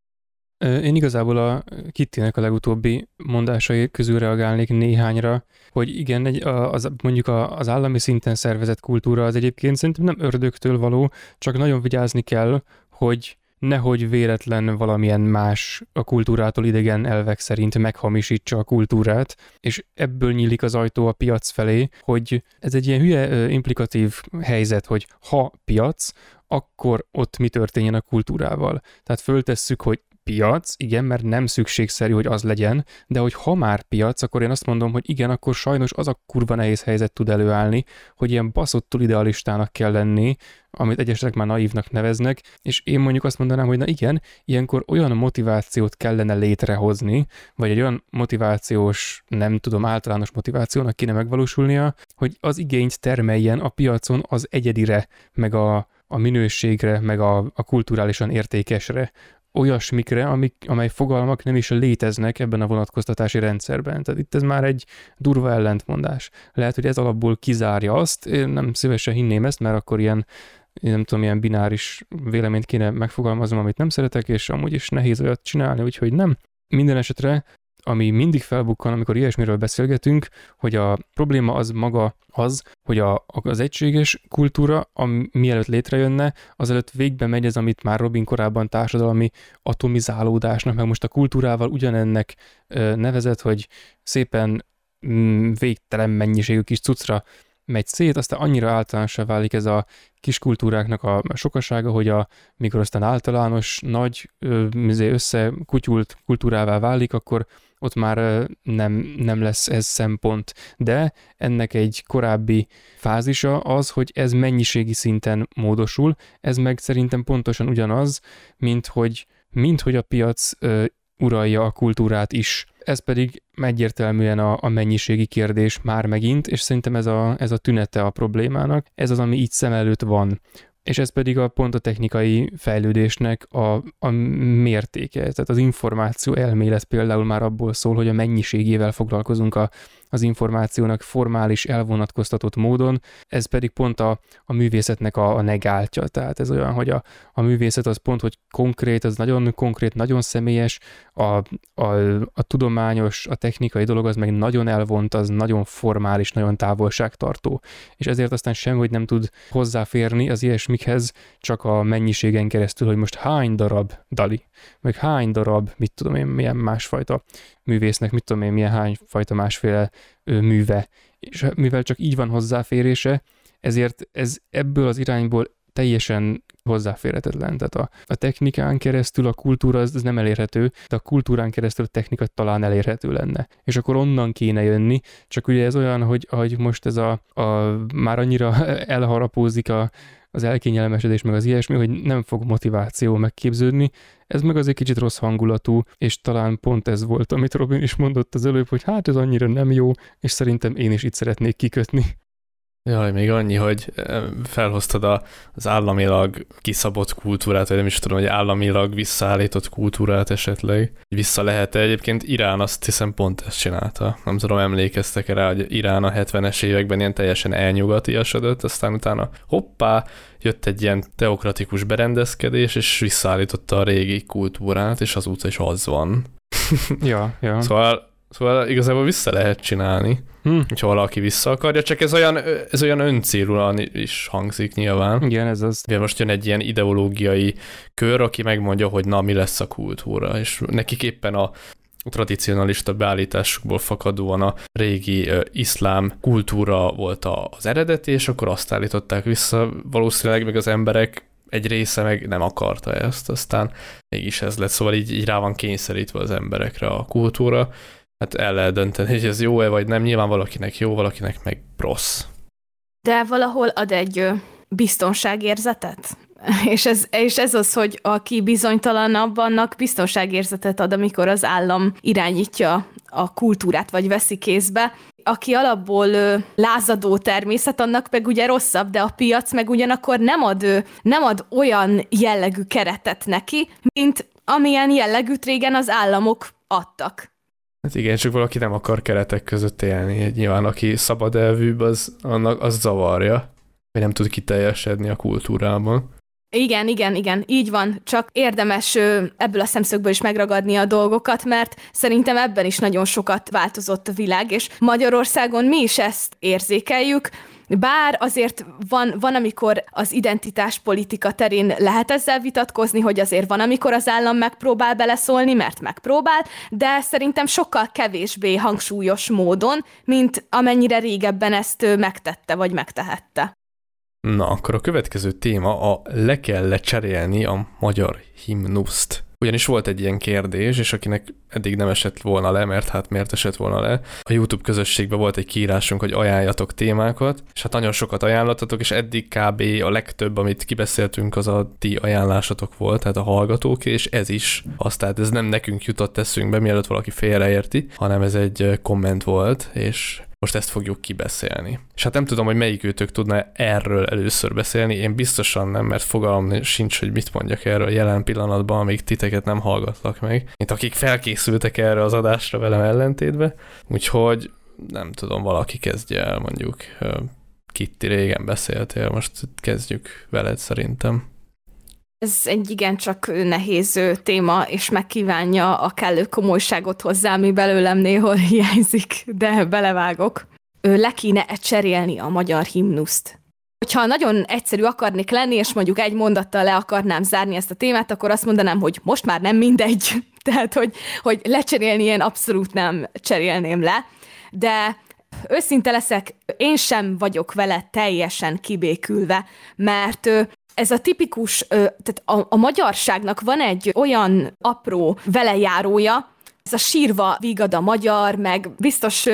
Én igazából a Kittinek a legutóbbi mondásai közül reagálnék néhányra, hogy igen, egy, az, mondjuk az állami szinten szervezett kultúra az egyébként szerintem nem ördögtől való, csak nagyon vigyázni kell, hogy nehogy véletlen valamilyen más a kultúrától idegen elvek szerint meghamisítsa a kultúrát, és ebből nyílik az ajtó a piac felé, hogy ez egy ilyen hülye implikatív helyzet, hogy ha piac, akkor ott mi történjen a kultúrával. Tehát föltesszük, hogy piac, igen, mert nem szükségszerű, hogy az legyen, de hogy ha már piac, akkor én azt mondom, hogy igen, akkor sajnos az a kurva nehéz helyzet tud előállni, hogy ilyen baszottul idealistának kell lenni, amit egyesek már naívnak neveznek, és én mondjuk azt mondanám, hogy na igen, ilyenkor olyan motivációt kellene létrehozni, vagy egy olyan motivációs, nem tudom, általános motivációnak kéne megvalósulnia, hogy az igényt termeljen a piacon az egyedire, meg a, a minőségre, meg a, a kulturálisan értékesre, olyasmikre, amik, amely fogalmak nem is léteznek ebben a vonatkoztatási rendszerben. Tehát itt ez már egy durva ellentmondás. Lehet, hogy ez alapból kizárja azt, én nem szívesen hinném ezt, mert akkor ilyen én nem tudom, ilyen bináris véleményt kéne megfogalmaznom, amit nem szeretek, és amúgy is nehéz olyat csinálni, úgyhogy nem. Minden esetre ami mindig felbukkan, amikor ilyesmiről beszélgetünk, hogy a probléma az maga az, hogy a, az egységes kultúra, ami mielőtt létrejönne, azelőtt végbe megy ez, amit már Robin korábban társadalmi atomizálódásnak, meg most a kultúrával ugyanennek nevezett, hogy szépen mm, végtelen mennyiségű kis cuccra megy szét, aztán annyira általánosá válik ez a kis kultúráknak a sokasága, hogy a, mikor aztán általános, nagy, összekutyult kultúrává válik, akkor ott már nem, nem lesz ez szempont. De ennek egy korábbi fázisa az, hogy ez mennyiségi szinten módosul, ez meg szerintem pontosan ugyanaz, mint hogy, mint hogy a piac uralja a kultúrát is. Ez pedig egyértelműen a, a mennyiségi kérdés már megint, és szerintem ez a, ez a tünete a problémának. Ez az, ami így szem előtt van és ez pedig a pont a technikai fejlődésnek a, a mértéke. Tehát az információ elmélet például már abból szól, hogy a mennyiségével foglalkozunk a, az információnak formális, elvonatkoztatott módon, ez pedig pont a, a művészetnek a, a negáltja. Tehát ez olyan, hogy a, a művészet az pont, hogy konkrét, az nagyon konkrét, nagyon személyes, a, a, a tudományos, a technikai dolog az meg nagyon elvont, az nagyon formális, nagyon távolságtartó. És ezért aztán hogy nem tud hozzáférni az ilyesmikhez csak a mennyiségen keresztül, hogy most hány darab Dali, meg hány darab, mit tudom én, milyen másfajta művésznek, mit tudom én, milyen hányfajta másféle műve. És mivel csak így van hozzáférése, ezért ez ebből az irányból teljesen hozzáférhetetlen. Tehát a, a technikán keresztül a kultúra az, az nem elérhető, de a kultúrán keresztül a technika talán elérhető lenne. És akkor onnan kéne jönni, csak ugye ez olyan, hogy, hogy most ez a, a már annyira elharapózik a, az elkényelmesedés, meg az ilyesmi, hogy nem fog motiváció megképződni. Ez meg azért kicsit rossz hangulatú, és talán pont ez volt, amit Robin is mondott az előbb, hogy hát ez annyira nem jó, és szerintem én is itt szeretnék kikötni. Jaj, még annyi, hogy felhoztad az államilag kiszabott kultúrát, vagy nem is tudom, hogy államilag visszaállított kultúrát esetleg. Vissza lehet -e? Egyébként Irán azt hiszem pont ezt csinálta. Nem tudom, emlékeztek -e rá, hogy Irán a 70-es években ilyen teljesen elnyugatiasodott, aztán utána hoppá, jött egy ilyen teokratikus berendezkedés, és visszaállította a régi kultúrát, és azóta is az van. ja, ja. Szóval Szóval igazából vissza lehet csinálni, hm. ha valaki vissza akarja, csak ez olyan, ez olyan öncélúan is hangzik nyilván. Igen, ez az. Ugye most jön egy ilyen ideológiai kör, aki megmondja, hogy na, mi lesz a kultúra, és nekik éppen a tradicionalista beállításukból fakadóan a régi uh, iszlám kultúra volt az eredeti, és akkor azt állították vissza, valószínűleg meg az emberek egy része meg nem akarta ezt, aztán mégis ez lett, szóval így, így rá van kényszerítve az emberekre a kultúra, hát el lehet dönteni, hogy ez jó-e vagy nem. Nyilván valakinek jó, valakinek meg rossz. De valahol ad egy biztonságérzetet? És ez, és ez az, hogy aki bizonytalanabb, annak biztonságérzetet ad, amikor az állam irányítja a kultúrát, vagy veszi kézbe. Aki alapból ö, lázadó természet, annak meg ugye rosszabb, de a piac meg ugyanakkor nem ad, ö, nem ad olyan jellegű keretet neki, mint amilyen jellegűt régen az államok adtak. Hát igen, csak valaki nem akar keretek között élni. Nyilván aki szabad elvűbb, az, annak, az zavarja, vagy nem tud kiteljesedni a kultúrában. Igen, igen, igen, így van. Csak érdemes ebből a szemszögből is megragadni a dolgokat, mert szerintem ebben is nagyon sokat változott a világ, és Magyarországon mi is ezt érzékeljük. Bár azért van, van, amikor az identitáspolitika terén lehet ezzel vitatkozni, hogy azért van, amikor az állam megpróbál beleszólni, mert megpróbál, de szerintem sokkal kevésbé hangsúlyos módon, mint amennyire régebben ezt megtette vagy megtehette. Na, akkor a következő téma a le kell lecserélni a magyar himnuszt. Ugyanis volt egy ilyen kérdés, és akinek eddig nem esett volna le, mert hát miért esett volna le, a YouTube közösségben volt egy kiírásunk, hogy ajánljatok témákat, és hát nagyon sokat ajánlatatok, és eddig kb. a legtöbb, amit kibeszéltünk, az a ti ajánlásatok volt, tehát a hallgatók, és ez is. Tehát ez nem nekünk jutott eszünkbe, mielőtt valaki félreérti, hanem ez egy komment volt, és most ezt fogjuk kibeszélni. És hát nem tudom, hogy melyik őtök tudna erről először beszélni, én biztosan nem, mert fogalmam sincs, hogy mit mondjak erről jelen pillanatban, amíg titeket nem hallgatlak meg, mint akik felkészültek erre az adásra velem ellentétbe. Úgyhogy nem tudom, valaki kezdje el mondjuk. Kitti, régen beszéltél, most kezdjük veled szerintem. Ez egy igencsak nehéz téma, és megkívánja a kellő komolyságot hozzá, ami belőlem néhol hiányzik, de belevágok. Ő le kéne cserélni a magyar himnuszt. Hogyha nagyon egyszerű akarnék lenni, és mondjuk egy mondattal le akarnám zárni ezt a témát, akkor azt mondanám, hogy most már nem mindegy. Tehát, hogy, hogy lecserélni én abszolút nem cserélném le. De őszinte leszek, én sem vagyok vele teljesen kibékülve, mert ez a tipikus, tehát a, a magyarságnak van egy olyan apró velejárója, ez a sírva vígad a magyar, meg biztos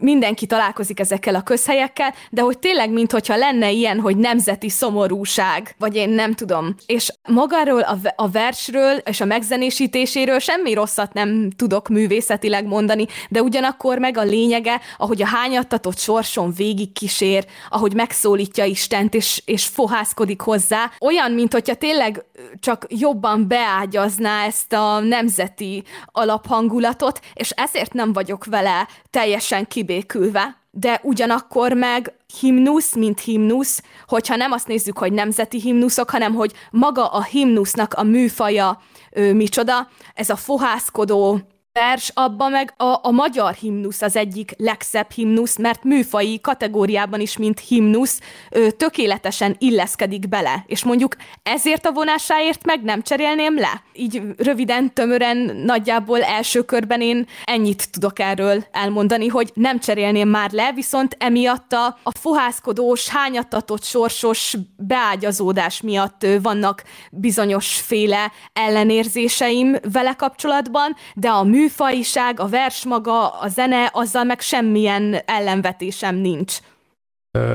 mindenki találkozik ezekkel a közhelyekkel, de hogy tényleg, mintha lenne ilyen, hogy nemzeti szomorúság, vagy én nem tudom. És magáról a, a versről és a megzenésítéséről semmi rosszat nem tudok művészetileg mondani, de ugyanakkor meg a lényege, ahogy a hányattatott sorson végig kísér, ahogy megszólítja Istent, és, és fohászkodik hozzá, olyan, mint hogyha tényleg csak jobban beágyazná ezt a nemzeti alaphangú hangulatot, és ezért nem vagyok vele teljesen kibékülve. De ugyanakkor meg himnusz, mint himnusz, hogyha nem azt nézzük, hogy nemzeti himnuszok, hanem hogy maga a himnusznak a műfaja ő, micsoda, ez a fohászkodó, vers, abban meg a, a magyar himnusz az egyik legszebb himnusz, mert műfai kategóriában is, mint himnusz, ö, tökéletesen illeszkedik bele. És mondjuk ezért a vonásáért meg nem cserélném le. Így röviden, tömören, nagyjából első körben én ennyit tudok erről elmondani, hogy nem cserélném már le, viszont emiatt a, a fohászkodós, hányattatott, sorsos beágyazódás miatt ö, vannak bizonyos féle ellenérzéseim vele kapcsolatban, de a mű műfajiság, a vers maga, a zene, azzal meg semmilyen ellenvetésem nincs.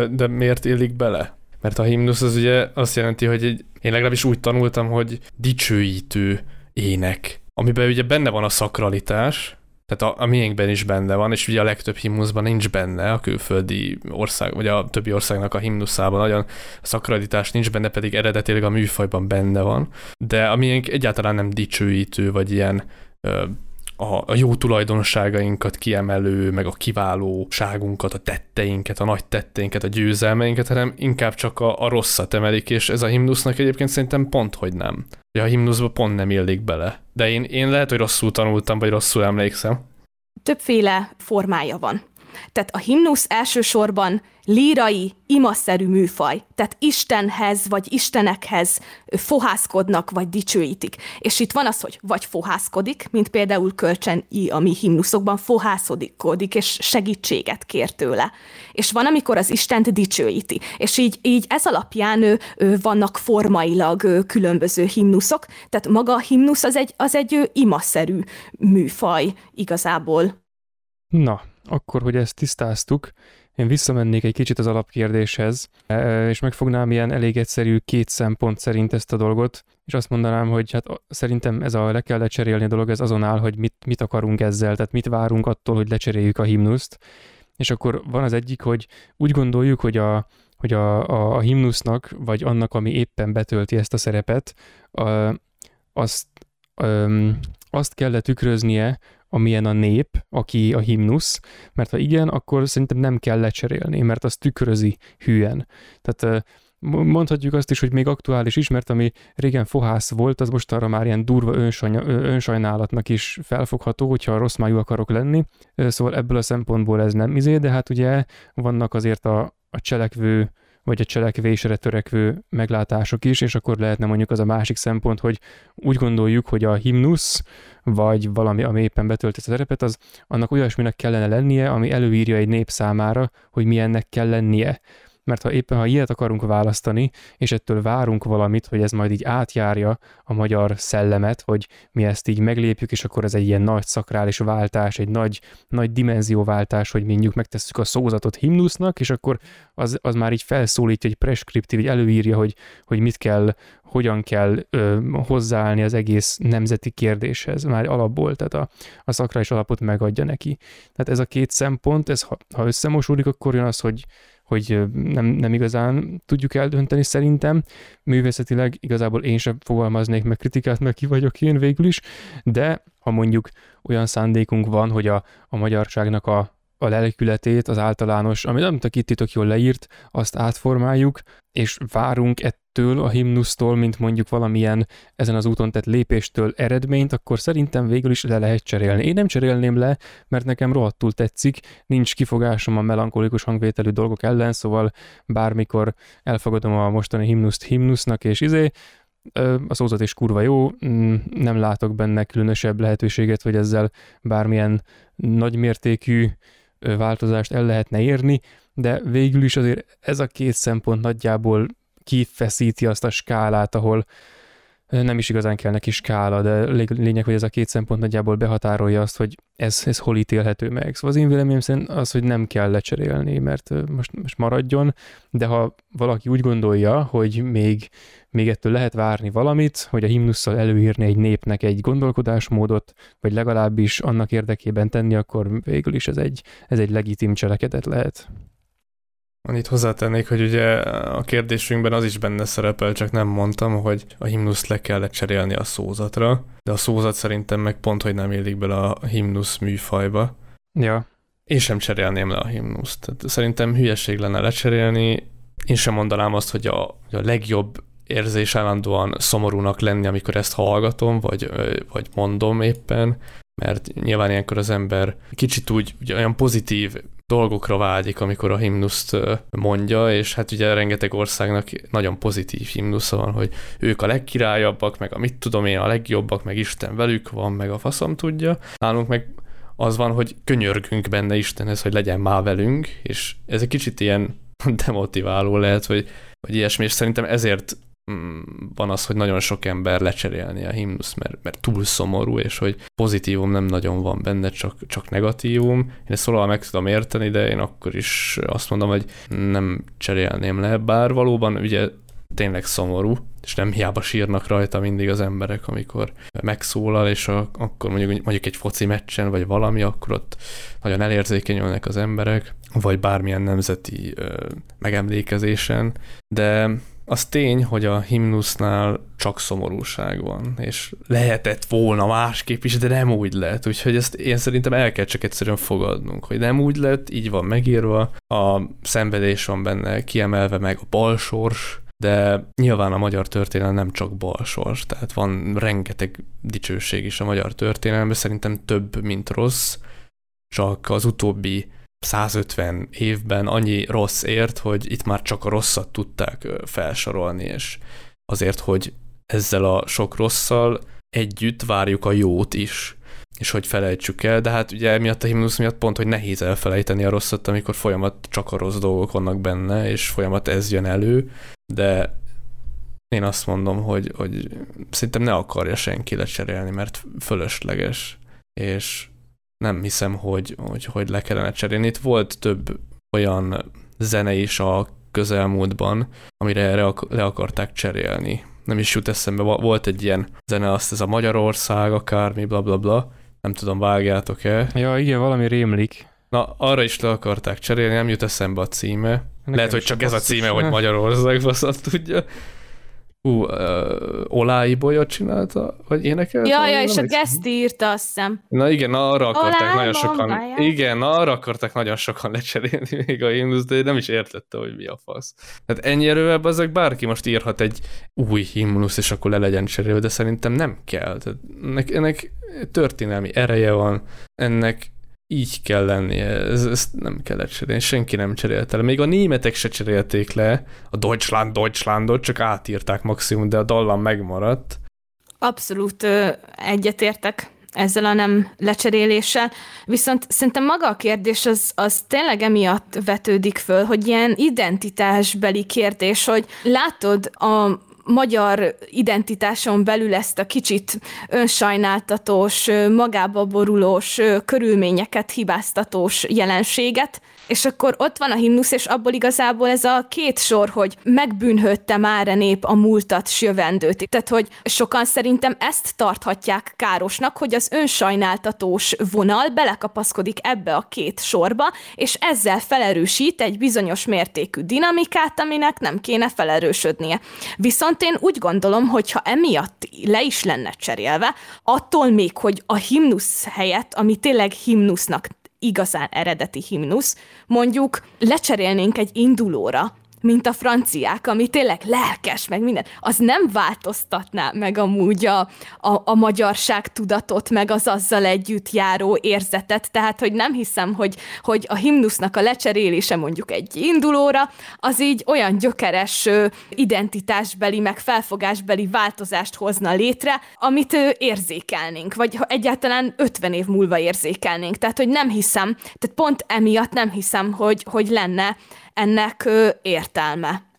De miért élik bele? Mert a himnusz az ugye azt jelenti, hogy egy, én legalábbis úgy tanultam, hogy dicsőítő ének, amiben ugye benne van a szakralitás, tehát a, a miénkben is benne van, és ugye a legtöbb himnuszban nincs benne, a külföldi ország, vagy a többi országnak a himnuszában nagyon a szakralitás nincs benne, pedig eredetileg a műfajban benne van, de a miénk egyáltalán nem dicsőítő, vagy ilyen a, a jó tulajdonságainkat kiemelő, meg a kiválóságunkat, a tetteinket, a nagy tetteinket, a győzelmeinket, hanem inkább csak a, a rosszat emelik, és ez a himnusznak egyébként szerintem pont, hogy nem. Ja, a himnuszba pont nem illik bele. De én, én lehet, hogy rosszul tanultam, vagy rosszul emlékszem. Többféle formája van. Tehát a himnusz elsősorban lírai, imaszerű műfaj, tehát Istenhez vagy Istenekhez fohászkodnak vagy dicsőítik. És itt van az, hogy vagy fohászkodik, mint például Kölcsen I, ami himnuszokban fohászkodik, és segítséget kér tőle. És van, amikor az Istent dicsőíti. És így, így ez alapján ő, ő, vannak formailag ő, különböző himnuszok, tehát maga a himnusz az egy, az egy ő, imaszerű műfaj igazából. Na, akkor, hogy ezt tisztáztuk, én visszamennék egy kicsit az alapkérdéshez, e, és megfognám ilyen elég egyszerű két szempont szerint ezt a dolgot, és azt mondanám, hogy hát szerintem ez a le kell lecserélni dolog, ez azon áll, hogy mit, mit akarunk ezzel, tehát mit várunk attól, hogy lecseréljük a himnuszt, és akkor van az egyik, hogy úgy gondoljuk, hogy a, hogy a, a, a himnusznak, vagy annak, ami éppen betölti ezt a szerepet, a, azt, öm, azt kell tükröznie, amilyen a nép, aki a himnusz, mert ha igen, akkor szerintem nem kell lecserélni, mert az tükrözi hülyen. Tehát mondhatjuk azt is, hogy még aktuális is, mert ami régen fohász volt, az most arra már ilyen durva önsajnálatnak is felfogható, hogyha rossz májú akarok lenni. Szóval ebből a szempontból ez nem izé, de hát ugye vannak azért a, a cselekvő vagy a cselekvésre törekvő meglátások is, és akkor lehetne mondjuk az a másik szempont, hogy úgy gondoljuk, hogy a himnusz, vagy valami, ami éppen betölt ezt a szerepet, az annak olyasminek kellene lennie, ami előírja egy nép számára, hogy milyennek kell lennie. Mert ha éppen ha ilyet akarunk választani, és ettől várunk valamit, hogy ez majd így átjárja a magyar szellemet, hogy mi ezt így meglépjük, és akkor ez egy ilyen nagy szakrális váltás, egy nagy, nagy dimenzióváltás, hogy mindjuk megtesszük a szózatot himnusznak, és akkor az, az már így felszólítja, egy preskriptív, így előírja, hogy, hogy mit kell, hogyan kell ö, hozzáállni az egész nemzeti kérdéshez, már alapból, tehát a, a szakrális alapot megadja neki. Tehát ez a két szempont, ez ha, ha összemosódik, akkor jön az, hogy hogy nem, nem igazán tudjuk eldönteni szerintem. Művészetileg igazából én sem fogalmaznék meg kritikát, mert ki vagyok én végül is, de ha mondjuk olyan szándékunk van, hogy a, a magyarságnak a, a lelkületét, az általános, amit nem itt titok jól leírt, azt átformáljuk, és várunk ettől a himnusztól, mint mondjuk valamilyen ezen az úton tett lépéstől eredményt, akkor szerintem végül is le lehet cserélni. Én nem cserélném le, mert nekem rohadtul tetszik, nincs kifogásom a melankolikus hangvételű dolgok ellen, szóval bármikor elfogadom a mostani himnuszt himnusznak, és izé, a szózat is kurva jó, mm, nem látok benne különösebb lehetőséget, hogy ezzel bármilyen nagymértékű változást el lehetne érni, de végül is azért ez a két szempont nagyjából kifeszíti azt a skálát, ahol nem is igazán kell neki skála, de lényeg, hogy ez a két szempont nagyjából behatárolja azt, hogy ez, ez hol ítélhető meg. Szóval az én véleményem szerint az, hogy nem kell lecserélni, mert most, most maradjon, de ha valaki úgy gondolja, hogy még, még ettől lehet várni valamit, hogy a himnusszal előírni egy népnek egy gondolkodásmódot, vagy legalábbis annak érdekében tenni, akkor végül is ez egy, ez egy legitim cselekedet lehet. Annyit hozzátennék, hogy ugye a kérdésünkben az is benne szerepel, csak nem mondtam, hogy a himnuszt le kellett cserélni a szózatra, de a szózat szerintem meg pont, hogy nem illik bele a himnusz műfajba. Ja. Én sem cserélném le a himnuszt. Tehát szerintem hülyeség lenne lecserélni. Én sem mondanám azt, hogy a, a legjobb érzés állandóan szomorúnak lenni, amikor ezt hallgatom, vagy, vagy mondom éppen, mert nyilván ilyenkor az ember kicsit úgy ugye olyan pozitív dolgokra vágyik, amikor a himnuszt mondja, és hát ugye rengeteg országnak nagyon pozitív himnusza van, hogy ők a legkirályabbak, meg a mit tudom én, a legjobbak, meg Isten velük van, meg a faszom tudja. Nálunk meg az van, hogy könyörgünk benne Istenhez, hogy legyen már velünk, és ez egy kicsit ilyen demotiváló lehet, hogy, hogy ilyesmi, és szerintem ezért van az, hogy nagyon sok ember lecserélni a himnusz, mert, mert túl szomorú, és hogy pozitívum nem nagyon van benne, csak, csak negatívum. Én ezt szóval meg tudom érteni, de én akkor is azt mondom, hogy nem cserélném le, bár valóban ugye tényleg szomorú, és nem hiába sírnak rajta mindig az emberek, amikor megszólal, és a, akkor mondjuk, mondjuk egy foci meccsen, vagy valami, akkor ott nagyon elérzékenyülnek az emberek, vagy bármilyen nemzeti ö, megemlékezésen, de az tény, hogy a himnusznál csak szomorúság van, és lehetett volna másképp is, de nem úgy lett, úgyhogy ezt én szerintem el kell csak egyszerűen fogadnunk, hogy nem úgy lett, így van megírva, a szenvedés van benne kiemelve meg a balsors, de nyilván a magyar történelem nem csak balsors, tehát van rengeteg dicsőség is a magyar történelemben, szerintem több, mint rossz, csak az utóbbi 150 évben annyi rossz ért, hogy itt már csak a rosszat tudták felsorolni, és azért, hogy ezzel a sok rosszal együtt várjuk a jót is, és hogy felejtsük el, de hát ugye emiatt a himnusz miatt pont, hogy nehéz elfelejteni a rosszat, amikor folyamat csak a rossz dolgok vannak benne, és folyamat ez jön elő, de én azt mondom, hogy, hogy szerintem ne akarja senki lecserélni, mert fölösleges, és nem hiszem, hogy, hogy, hogy le kellene cserélni. Itt volt több olyan zene is a közelmúltban, amire erre le akarták cserélni. Nem is jut eszembe, volt egy ilyen zene, azt ez a Magyarország, akármi, bla bla bla. Nem tudom, vágjátok-e? Ja, igen, valami rémlik. Na, arra is le akarták cserélni, nem jut eszembe a címe. Nekem Lehet, hogy csak ez a címe, hogy Magyarország, azt tudja. Ú, uh, Olái Bolya csinálta, vagy énekelt? Ja, ja, és a Geszti írta, azt hiszem. Na igen, arra akarták Olá, nagyon sokan, bombája. igen, arra akarták nagyon sokan lecserélni még a himnusz, de nem is értette, hogy mi a fasz. Tehát ennyi erővel ezek bárki most írhat egy új himnusz, és akkor le legyen cserélve, de szerintem nem kell. Tehát ennek, ennek történelmi ereje van, ennek így kell lennie, ez, ezt nem kellett cserélni, senki nem cserélte le. Még a németek se cserélték le a Deutschland, Deutschlandot, csak átírták maximum, de a dallam megmaradt. Abszolút egyetértek ezzel a nem lecseréléssel. Viszont szerintem maga a kérdés az, az tényleg emiatt vetődik föl, hogy ilyen identitásbeli kérdés, hogy látod a magyar identitáson belül ezt a kicsit önsajnáltatós, magába borulós, körülményeket hibáztatós jelenséget, és akkor ott van a himnusz, és abból igazából ez a két sor, hogy megbűnhődte már a nép a múltat, s jövendőt. Tehát, hogy sokan szerintem ezt tarthatják károsnak, hogy az önsajnáltatós vonal belekapaszkodik ebbe a két sorba, és ezzel felerősít egy bizonyos mértékű dinamikát, aminek nem kéne felerősödnie. Viszont én úgy gondolom, hogy ha emiatt le is lenne cserélve, attól még, hogy a himnusz helyett, ami tényleg himnusznak igazán eredeti himnusz, mondjuk lecserélnénk egy indulóra, mint a franciák, ami tényleg lelkes, meg minden, az nem változtatná meg amúgy a, a, a magyarság tudatot, meg az azzal együtt járó érzetet, tehát, hogy nem hiszem, hogy, hogy a himnusznak a lecserélése mondjuk egy indulóra, az így olyan gyökeres identitásbeli, meg felfogásbeli változást hozna létre, amit érzékelnénk, vagy egyáltalán 50 év múlva érzékelnénk. Tehát, hogy nem hiszem, tehát pont emiatt nem hiszem, hogy, hogy lenne ennek értelme.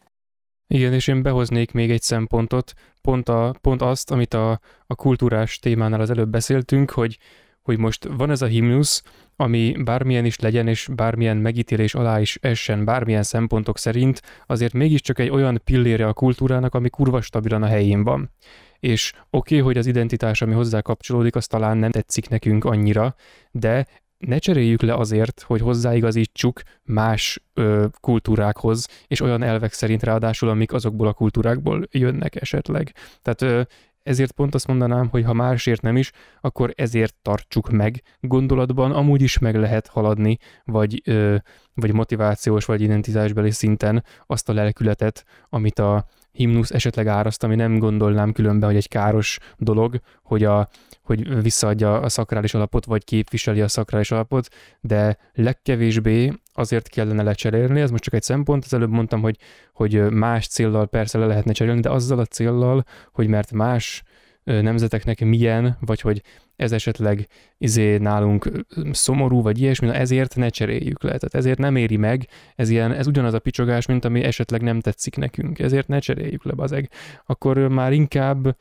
Igen, és én behoznék még egy szempontot, pont, a, pont azt, amit a, a kultúrás témánál az előbb beszéltünk, hogy, hogy most van ez a himnusz, ami bármilyen is legyen, és bármilyen megítélés alá is essen, bármilyen szempontok szerint, azért mégiscsak egy olyan pillére a kultúrának, ami kurva stabilan a helyén van. És oké, okay, hogy az identitás, ami hozzá kapcsolódik, az talán nem tetszik nekünk annyira, de ne cseréljük le azért, hogy hozzáigazítsuk más ö, kultúrákhoz, és olyan elvek szerint ráadásul, amik azokból a kultúrákból jönnek esetleg. Tehát ö, ezért pont azt mondanám, hogy ha másért nem is, akkor ezért tartsuk meg gondolatban, amúgy is meg lehet haladni, vagy, ö, vagy motivációs, vagy identitásbeli szinten azt a lelkületet, amit a himnusz esetleg áraszt, ami nem gondolnám különben, hogy egy káros dolog, hogy, a, hogy visszaadja a szakrális alapot, vagy képviseli a szakrális alapot, de legkevésbé azért kellene lecserélni, ez most csak egy szempont, az előbb mondtam, hogy, hogy más céllal persze le lehetne cserélni, de azzal a céllal, hogy mert más nemzeteknek milyen, vagy hogy ez esetleg izé nálunk szomorú, vagy ilyesmi, na ezért ne cseréljük le. Tehát ezért nem éri meg, ez, ilyen, ez ugyanaz a picsogás, mint ami esetleg nem tetszik nekünk, ezért ne cseréljük le, bazeg. Akkor már inkább,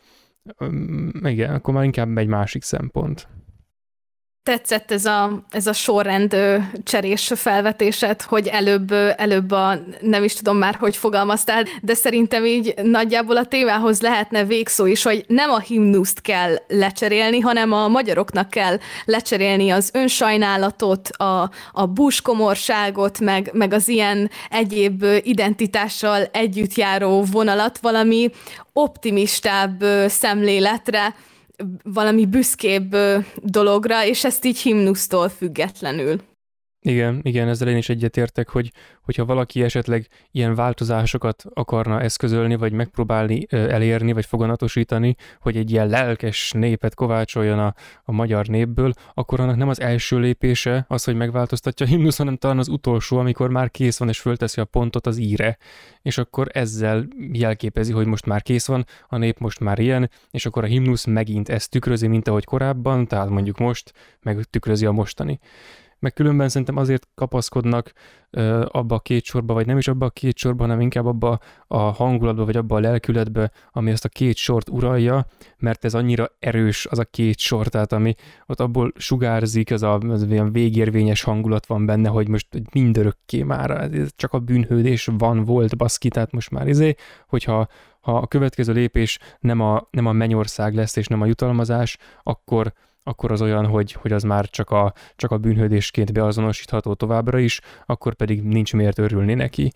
igen, akkor már inkább egy másik szempont tetszett ez a, ez a sorrend cserés felvetésed, hogy előbb, előbb a, nem is tudom már, hogy fogalmaztál, de szerintem így nagyjából a témához lehetne végszó is, hogy nem a himnuszt kell lecserélni, hanem a magyaroknak kell lecserélni az önsajnálatot, a, a búskomorságot, meg, meg az ilyen egyéb identitással együtt járó vonalat valami optimistább szemléletre, valami büszkébb dologra, és ezt így himnusztól függetlenül. Igen, igen, ezzel én is egyetértek, hogy hogyha valaki esetleg ilyen változásokat akarna eszközölni, vagy megpróbálni elérni, vagy foganatosítani, hogy egy ilyen lelkes népet kovácsoljon a, a magyar népből, akkor annak nem az első lépése az, hogy megváltoztatja a himnusz, hanem talán az utolsó, amikor már kész van, és fölteszi a pontot az íre, és akkor ezzel jelképezi, hogy most már kész van, a nép most már ilyen, és akkor a himnusz megint ezt tükrözi, mint ahogy korábban, tehát mondjuk most, meg tükrözi a mostani meg különben szerintem azért kapaszkodnak ö, abba a két sorba, vagy nem is abba a két sorba, hanem inkább abba a hangulatba, vagy abba a lelkületbe, ami ezt a két sort uralja, mert ez annyira erős az a két sor, tehát ami ott abból sugárzik, az a az olyan végérvényes hangulat van benne, hogy most mindörökké már, ez csak a bűnhődés van, volt, baszki, tehát most már izé, hogyha ha a következő lépés nem a, nem a mennyország lesz, és nem a jutalmazás, akkor akkor az olyan, hogy, hogy az már csak a, csak a bűnhődésként beazonosítható továbbra is, akkor pedig nincs miért örülni neki.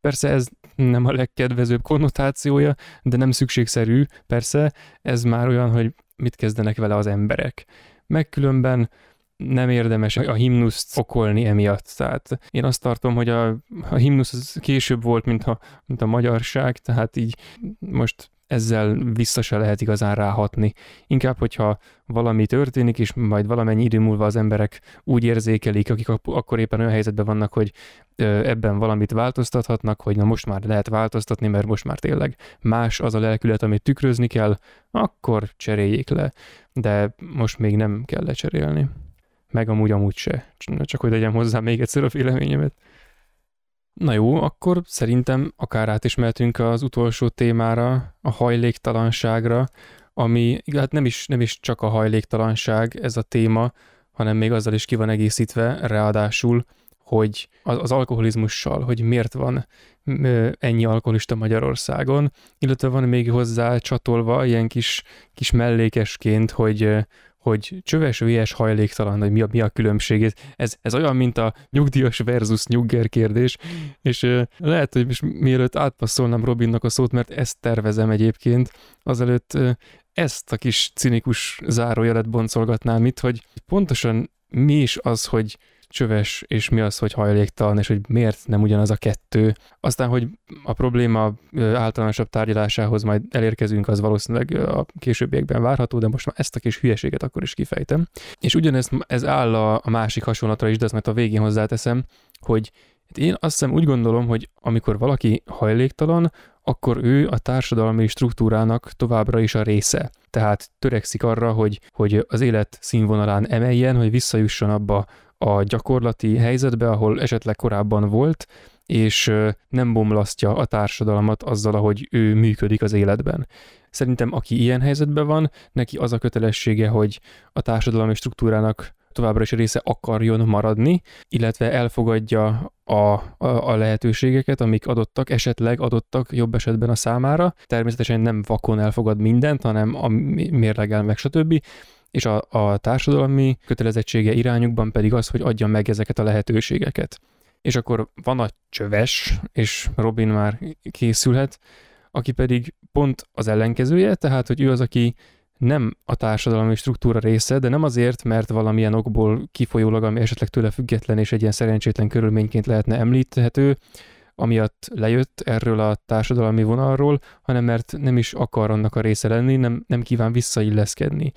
Persze ez nem a legkedvezőbb konnotációja, de nem szükségszerű, persze, ez már olyan, hogy mit kezdenek vele az emberek. Megkülönben nem érdemes a himnuszt okolni emiatt. Tehát én azt tartom, hogy a, a himnusz az később volt, mint a, mint a magyarság, tehát így most ezzel vissza se lehet igazán ráhatni. Inkább, hogyha valami történik, és majd valamennyi idő múlva az emberek úgy érzékelik, akik akkor éppen olyan helyzetben vannak, hogy ebben valamit változtathatnak, hogy na most már lehet változtatni, mert most már tényleg más az a lelkület, amit tükrözni kell, akkor cseréljék le. De most még nem kell lecserélni. Meg amúgy amúgy se. Csak hogy legyen hozzá még egyszer a véleményemet. Na jó, akkor szerintem akár át is mehetünk az utolsó témára, a hajléktalanságra, ami hát nem is, nem is csak a hajléktalanság ez a téma, hanem még azzal is ki van egészítve, ráadásul, hogy az, az alkoholizmussal, hogy miért van ennyi alkoholista Magyarországon, illetve van még hozzá csatolva ilyen kis, kis mellékesként, hogy hogy csöves, vélyes, hajléktalan, hogy mi a, mi a különbség. Ez, ez olyan, mint a nyugdíjas versus nyugger kérdés, és uh, lehet, hogy most mielőtt átpasszolnám Robinnak a szót, mert ezt tervezem egyébként, azelőtt uh, ezt a kis cinikus zárójelet boncolgatnám itt, hogy pontosan mi is az, hogy csöves, és mi az, hogy hajléktalan, és hogy miért nem ugyanaz a kettő. Aztán, hogy a probléma általánosabb tárgyalásához majd elérkezünk, az valószínűleg a későbbiekben várható, de most már ezt a kis hülyeséget akkor is kifejtem. És ugyanez ez áll a, másik hasonlatra is, de ezt majd a végén hozzáteszem, hogy én azt hiszem úgy gondolom, hogy amikor valaki hajléktalan, akkor ő a társadalmi struktúrának továbbra is a része. Tehát törekszik arra, hogy, hogy az élet színvonalán emeljen, hogy visszajusson abba a gyakorlati helyzetbe, ahol esetleg korábban volt, és nem bomlasztja a társadalmat azzal, ahogy ő működik az életben. Szerintem aki ilyen helyzetben van, neki az a kötelessége, hogy a társadalmi struktúrának továbbra is része akarjon maradni, illetve elfogadja a, a, a lehetőségeket, amik adottak, esetleg adottak jobb esetben a számára. Természetesen nem vakon elfogad mindent, hanem a mérlegel meg, stb és a, a társadalmi kötelezettsége irányukban pedig az, hogy adja meg ezeket a lehetőségeket. És akkor van a csöves, és Robin már készülhet, aki pedig pont az ellenkezője, tehát hogy ő az, aki nem a társadalmi struktúra része, de nem azért, mert valamilyen okból kifolyólag, ami esetleg tőle független és egy ilyen szerencsétlen körülményként lehetne említhető, amiatt lejött erről a társadalmi vonalról, hanem mert nem is akar annak a része lenni, nem, nem kíván visszailleszkedni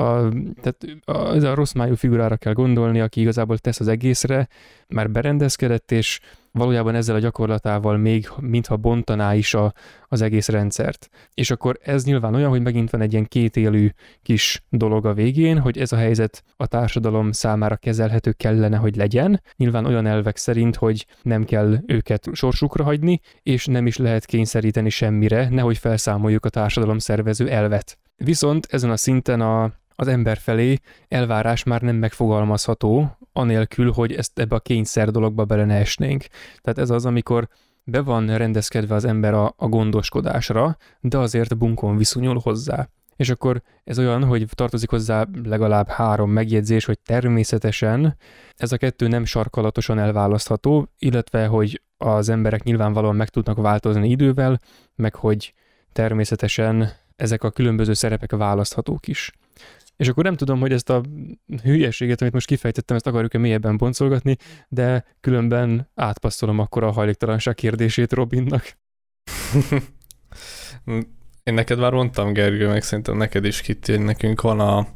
a, tehát a, ez a rossz májú figurára kell gondolni, aki igazából tesz az egészre, már berendezkedett, és valójában ezzel a gyakorlatával még mintha bontaná is a, az egész rendszert. És akkor ez nyilván olyan, hogy megint van egy ilyen kétélű kis dolog a végén, hogy ez a helyzet a társadalom számára kezelhető kellene, hogy legyen. Nyilván olyan elvek szerint, hogy nem kell őket sorsukra hagyni, és nem is lehet kényszeríteni semmire, nehogy felszámoljuk a társadalom szervező elvet. Viszont ezen a szinten a, az ember felé elvárás már nem megfogalmazható, anélkül, hogy ezt ebbe a kényszer dologba bele ne esnénk. Tehát ez az, amikor be van rendezkedve az ember a, a gondoskodásra, de azért bunkon viszonyul hozzá. És akkor ez olyan, hogy tartozik hozzá legalább három megjegyzés, hogy természetesen ez a kettő nem sarkalatosan elválasztható, illetve hogy az emberek nyilvánvalóan meg tudnak változni idővel, meg hogy természetesen ezek a különböző szerepek választhatók is. És akkor nem tudom, hogy ezt a hülyeséget, amit most kifejtettem, ezt akarjuk-e mélyebben boncolgatni, de különben átpasszolom akkor a hajléktalanság kérdését Robinnak. Én neked már mondtam, Gergő, meg szerintem neked is kit, hogy nekünk van a, az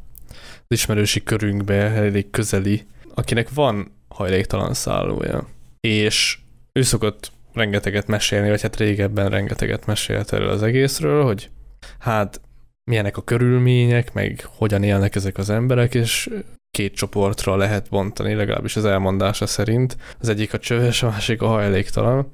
ismerősi körünkbe elég közeli, akinek van hajléktalan szállója. És ő szokott rengeteget mesélni, vagy hát régebben rengeteget mesélt erről az egészről, hogy hát milyenek a körülmények, meg hogyan élnek ezek az emberek, és két csoportra lehet bontani, legalábbis az elmondása szerint. Az egyik a csöves, a másik a hajléktalan,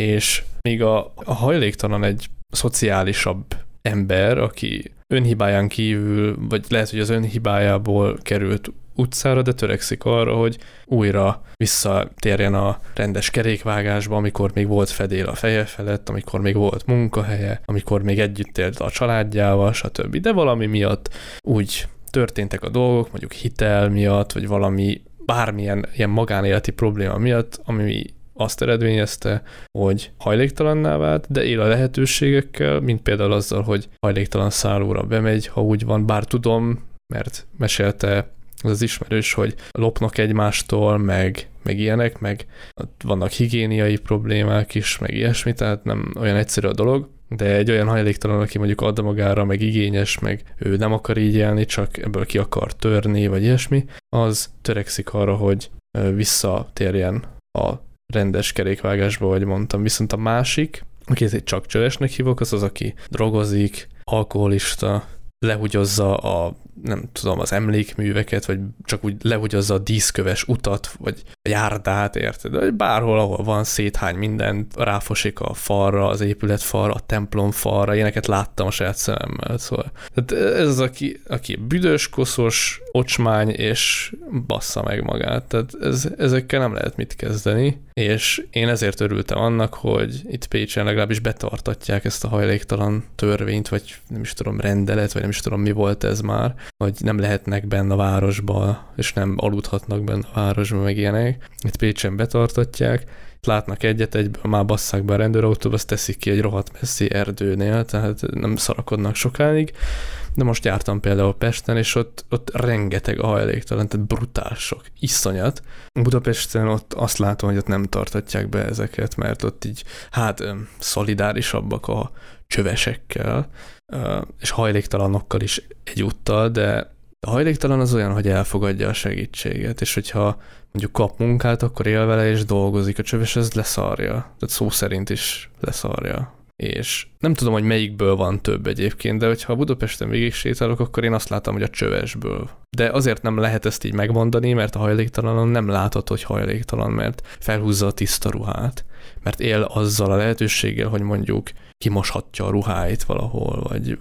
és még a, a hajléktalan egy szociálisabb ember, aki önhibáján kívül, vagy lehet, hogy az önhibájából került utcára, de törekszik arra, hogy újra visszatérjen a rendes kerékvágásba, amikor még volt fedél a feje felett, amikor még volt munkahelye, amikor még együtt élt a családjával, stb. De valami miatt úgy történtek a dolgok, mondjuk hitel miatt, vagy valami bármilyen ilyen magánéleti probléma miatt, ami azt eredményezte, hogy hajléktalanná vált, de él a lehetőségekkel, mint például azzal, hogy hajléktalan szállóra bemegy, ha úgy van, bár tudom, mert mesélte az az ismerős, hogy lopnak egymástól, meg, meg ilyenek, meg vannak higiéniai problémák is, meg ilyesmi, tehát nem olyan egyszerű a dolog. de egy olyan hajléktalan, aki mondjuk ad magára, meg igényes, meg ő nem akar így élni, csak ebből ki akar törni, vagy ilyesmi, az törekszik arra, hogy visszatérjen a rendes kerékvágásba, vagy mondtam. Viszont a másik, akit csak csövesnek hívok, az az, aki drogozik, alkoholista, lehugyozza a nem tudom, az emlékműveket, vagy csak úgy lehugyozza a díszköves utat, vagy járdát, érted? Vagy bárhol, ahol van, széthány mindent, ráfosik a falra, az épület falra, a templom falra, ilyeneket láttam a saját szememmel, szóval. Tehát ez az, aki, aki büdös, koszos, ocsmány, és bassza meg magát. Tehát ez, ezekkel nem lehet mit kezdeni, és én ezért örültem annak, hogy itt Pécsen legalábbis betartatják ezt a hajléktalan törvényt, vagy nem is tudom, rendelet, vagy nem is tudom, mi volt ez már, hogy nem lehetnek benne a városba, és nem aludhatnak benne a városba, meg ilyenek. Itt Pécsen betartatják, látnak egyet, egyből már basszák be a rendőrautóba, azt teszik ki egy rohadt messzi erdőnél, tehát nem szarakodnak sokáig. De most jártam például Pesten, és ott, ott rengeteg a hajléktalan, tehát brutálsok, iszonyat. Budapesten ott azt látom, hogy ott nem tartatják be ezeket, mert ott így, hát szolidárisabbak a csövesekkel, és hajléktalanokkal is egyúttal, de a hajléktalan az olyan, hogy elfogadja a segítséget, és hogyha mondjuk kap munkát, akkor él vele és dolgozik. A csöves ez leszarja, tehát szó szerint is leszarja. És nem tudom, hogy melyikből van több egyébként, de hogyha Budapesten végig sétálok, akkor én azt látom, hogy a csövesből. De azért nem lehet ezt így megmondani, mert a hajléktalanon nem látod, hogy hajléktalan, mert felhúzza a tiszta ruhát. Mert él azzal a lehetőséggel, hogy mondjuk kimoshatja a ruháit valahol, vagy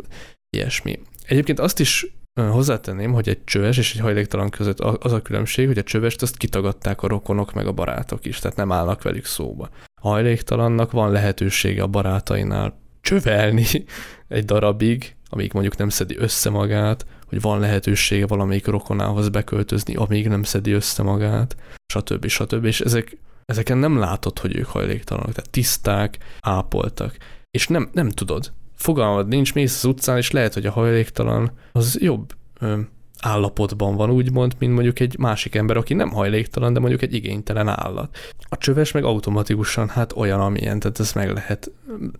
ilyesmi. Egyébként azt is hozzátenném, hogy egy csöves és egy hajléktalan között az a különbség, hogy a csövest azt kitagadták a rokonok meg a barátok is, tehát nem állnak velük szóba. A hajléktalannak van lehetősége a barátainál csövelni egy darabig, amíg mondjuk nem szedi össze magát, hogy van lehetősége valamelyik rokonához beköltözni, amíg nem szedi össze magát, stb. stb. És ezek, ezeken nem látod, hogy ők hajléktalanok, tehát tiszták, ápoltak. És nem, nem tudod, fogalmad nincs, mész az utcán, és lehet, hogy a hajléktalan az jobb ö, állapotban van, úgymond, mint mondjuk egy másik ember, aki nem hajléktalan, de mondjuk egy igénytelen állat. A csöves meg automatikusan hát olyan, amilyen, tehát ezt meg lehet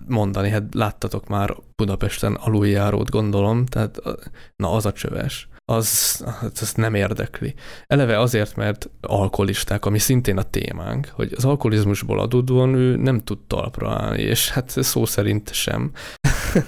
mondani, hát láttatok már Budapesten aluljárót, gondolom, tehát na az a csöves az, az nem érdekli. Eleve azért, mert alkoholisták, ami szintén a témánk, hogy az alkoholizmusból adódóan ő nem tud talpra állni, és hát szó szerint sem.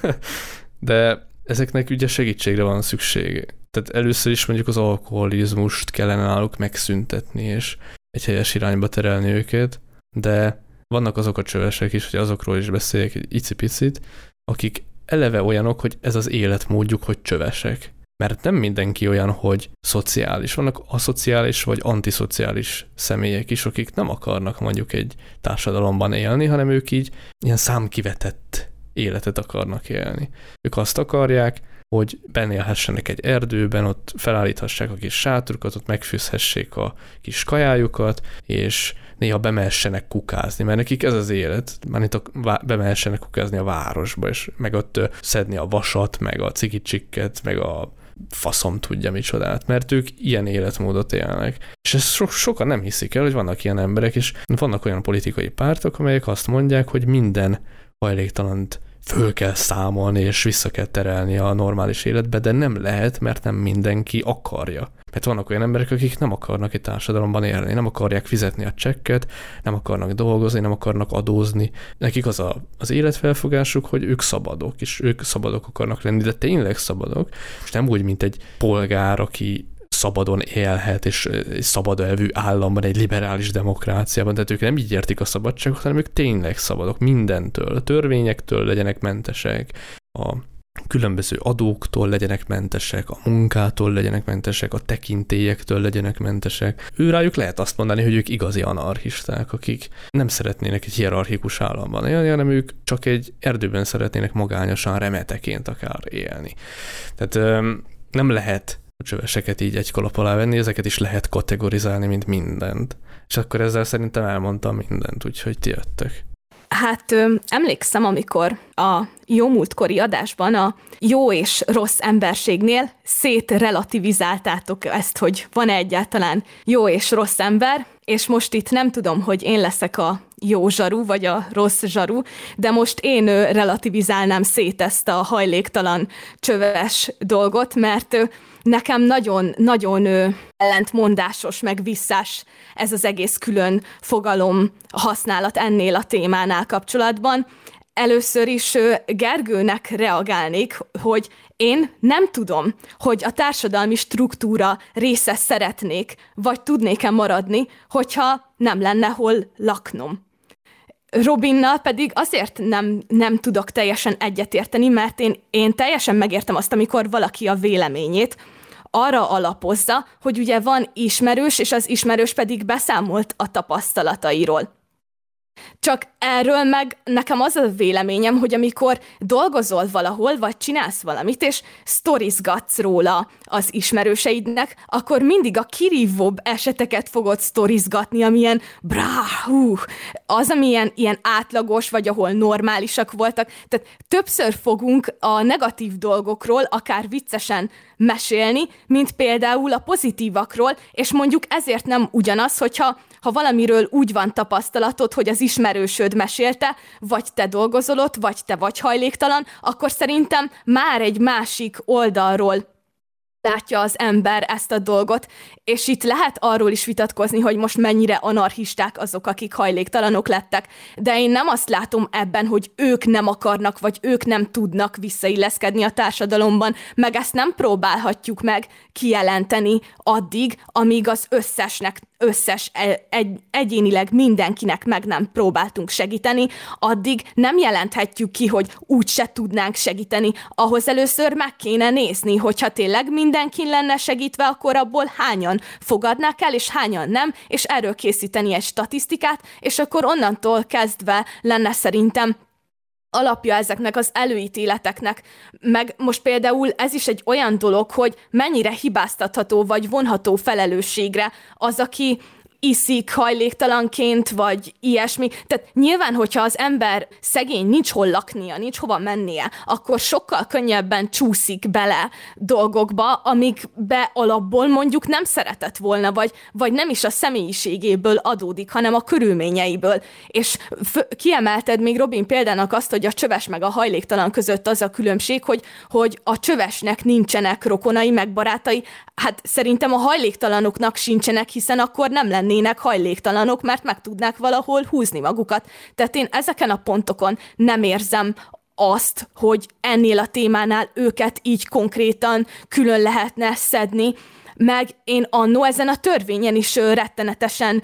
De ezeknek ugye segítségre van szüksége. Tehát először is mondjuk az alkoholizmust kellene náluk megszüntetni, és egy helyes irányba terelni őket, de vannak azok a csövesek is, hogy azokról is beszéljek egy icipicit, akik eleve olyanok, hogy ez az életmódjuk, hogy csövesek mert nem mindenki olyan, hogy szociális. Vannak aszociális vagy antiszociális személyek is, akik nem akarnak mondjuk egy társadalomban élni, hanem ők így ilyen számkivetett életet akarnak élni. Ők azt akarják, hogy benélhessenek egy erdőben, ott felállíthassák a kis sátrukat, ott megfűzhessék a kis kajájukat, és néha bemehessenek kukázni, mert nekik ez az élet, már itt bemehessenek kukázni a városba, és meg ott szedni a vasat, meg a cigicsikket, meg a faszom tudja micsodát, mert ők ilyen életmódot élnek. És ezt so- sokan nem hiszik el, hogy vannak ilyen emberek, és vannak olyan politikai pártok, amelyek azt mondják, hogy minden hajléktalant föl kell számolni, és vissza kell terelni a normális életbe, de nem lehet, mert nem mindenki akarja. Mert vannak olyan emberek, akik nem akarnak egy társadalomban élni, nem akarják fizetni a csekket, nem akarnak dolgozni, nem akarnak adózni. Nekik az a, az életfelfogásuk, hogy ők szabadok, és ők szabadok akarnak lenni, de tényleg szabadok, és nem úgy, mint egy polgár, aki szabadon élhet, és egy szabad elvű államban, egy liberális demokráciában, tehát ők nem így értik a szabadságot, hanem ők tényleg szabadok mindentől, a törvényektől legyenek mentesek, a különböző adóktól legyenek mentesek, a munkától legyenek mentesek, a tekintélyektől legyenek mentesek. Ő rájuk lehet azt mondani, hogy ők igazi anarchisták, akik nem szeretnének egy hierarchikus államban élni, hanem ők csak egy erdőben szeretnének magányosan remeteként akár élni. Tehát nem lehet csöveseket így egy kalap alá venni, ezeket is lehet kategorizálni, mint mindent. És akkor ezzel szerintem elmondtam mindent, úgyhogy ti jöttök. Hát emlékszem, amikor a jó múltkori adásban a jó és rossz emberségnél szétrelativizáltátok ezt, hogy van-e egyáltalán jó és rossz ember, és most itt nem tudom, hogy én leszek a jó zsaru, vagy a rossz zsaru, de most én relativizálnám szét ezt a hajléktalan csöves dolgot, mert nekem nagyon-nagyon ellentmondásos, meg visszás ez az egész külön fogalom használat ennél a témánál kapcsolatban. Először is Gergőnek reagálnék, hogy én nem tudom, hogy a társadalmi struktúra része szeretnék, vagy tudnék-e maradni, hogyha nem lenne hol laknom. Robinnal pedig azért nem, nem tudok teljesen egyetérteni, mert én, én teljesen megértem azt, amikor valaki a véleményét arra alapozza, hogy ugye van ismerős, és az ismerős pedig beszámolt a tapasztalatairól. Csak erről meg nekem az a véleményem, hogy amikor dolgozol valahol, vagy csinálsz valamit, és sztorizgatsz róla az ismerőseidnek, akkor mindig a kirívóbb eseteket fogod sztorizgatni, amilyen brá, hú, az, amilyen ilyen átlagos, vagy ahol normálisak voltak. Tehát többször fogunk a negatív dolgokról, akár viccesen mesélni, mint például a pozitívakról, és mondjuk ezért nem ugyanaz, hogyha ha valamiről úgy van tapasztalatod, hogy az ismerősöd mesélte, vagy te dolgozol ott, vagy te vagy hajléktalan, akkor szerintem már egy másik oldalról látja az ember ezt a dolgot, és itt lehet arról is vitatkozni, hogy most mennyire anarchisták azok, akik hajléktalanok lettek, de én nem azt látom ebben, hogy ők nem akarnak, vagy ők nem tudnak visszailleszkedni a társadalomban, meg ezt nem próbálhatjuk meg kijelenteni addig, amíg az összesnek összes e, egy, egyénileg mindenkinek meg nem próbáltunk segíteni, addig nem jelenthetjük ki, hogy úgy se tudnánk segíteni. Ahhoz először meg kéne nézni, hogyha tényleg mindenkin lenne segítve, akkor abból hányan fogadnák el, és hányan nem, és erről készíteni egy statisztikát, és akkor onnantól kezdve lenne szerintem alapja ezeknek az előítéleteknek. Meg most például ez is egy olyan dolog, hogy mennyire hibáztatható vagy vonható felelősségre az, aki iszik hajléktalanként, vagy ilyesmi. Tehát nyilván, hogyha az ember szegény, nincs hol laknia, nincs hova mennie, akkor sokkal könnyebben csúszik bele dolgokba, amikbe alapból mondjuk nem szeretett volna, vagy, vagy nem is a személyiségéből adódik, hanem a körülményeiből. És f- kiemelted még Robin példának azt, hogy a csöves meg a hajléktalan között az a különbség, hogy, hogy a csövesnek nincsenek rokonai, meg barátai, hát szerintem a hajléktalanoknak sincsenek, hiszen akkor nem lenne lennének hajléktalanok, mert meg tudnák valahol húzni magukat. Tehát én ezeken a pontokon nem érzem azt, hogy ennél a témánál őket így konkrétan külön lehetne szedni, meg én annó ezen a törvényen is rettenetesen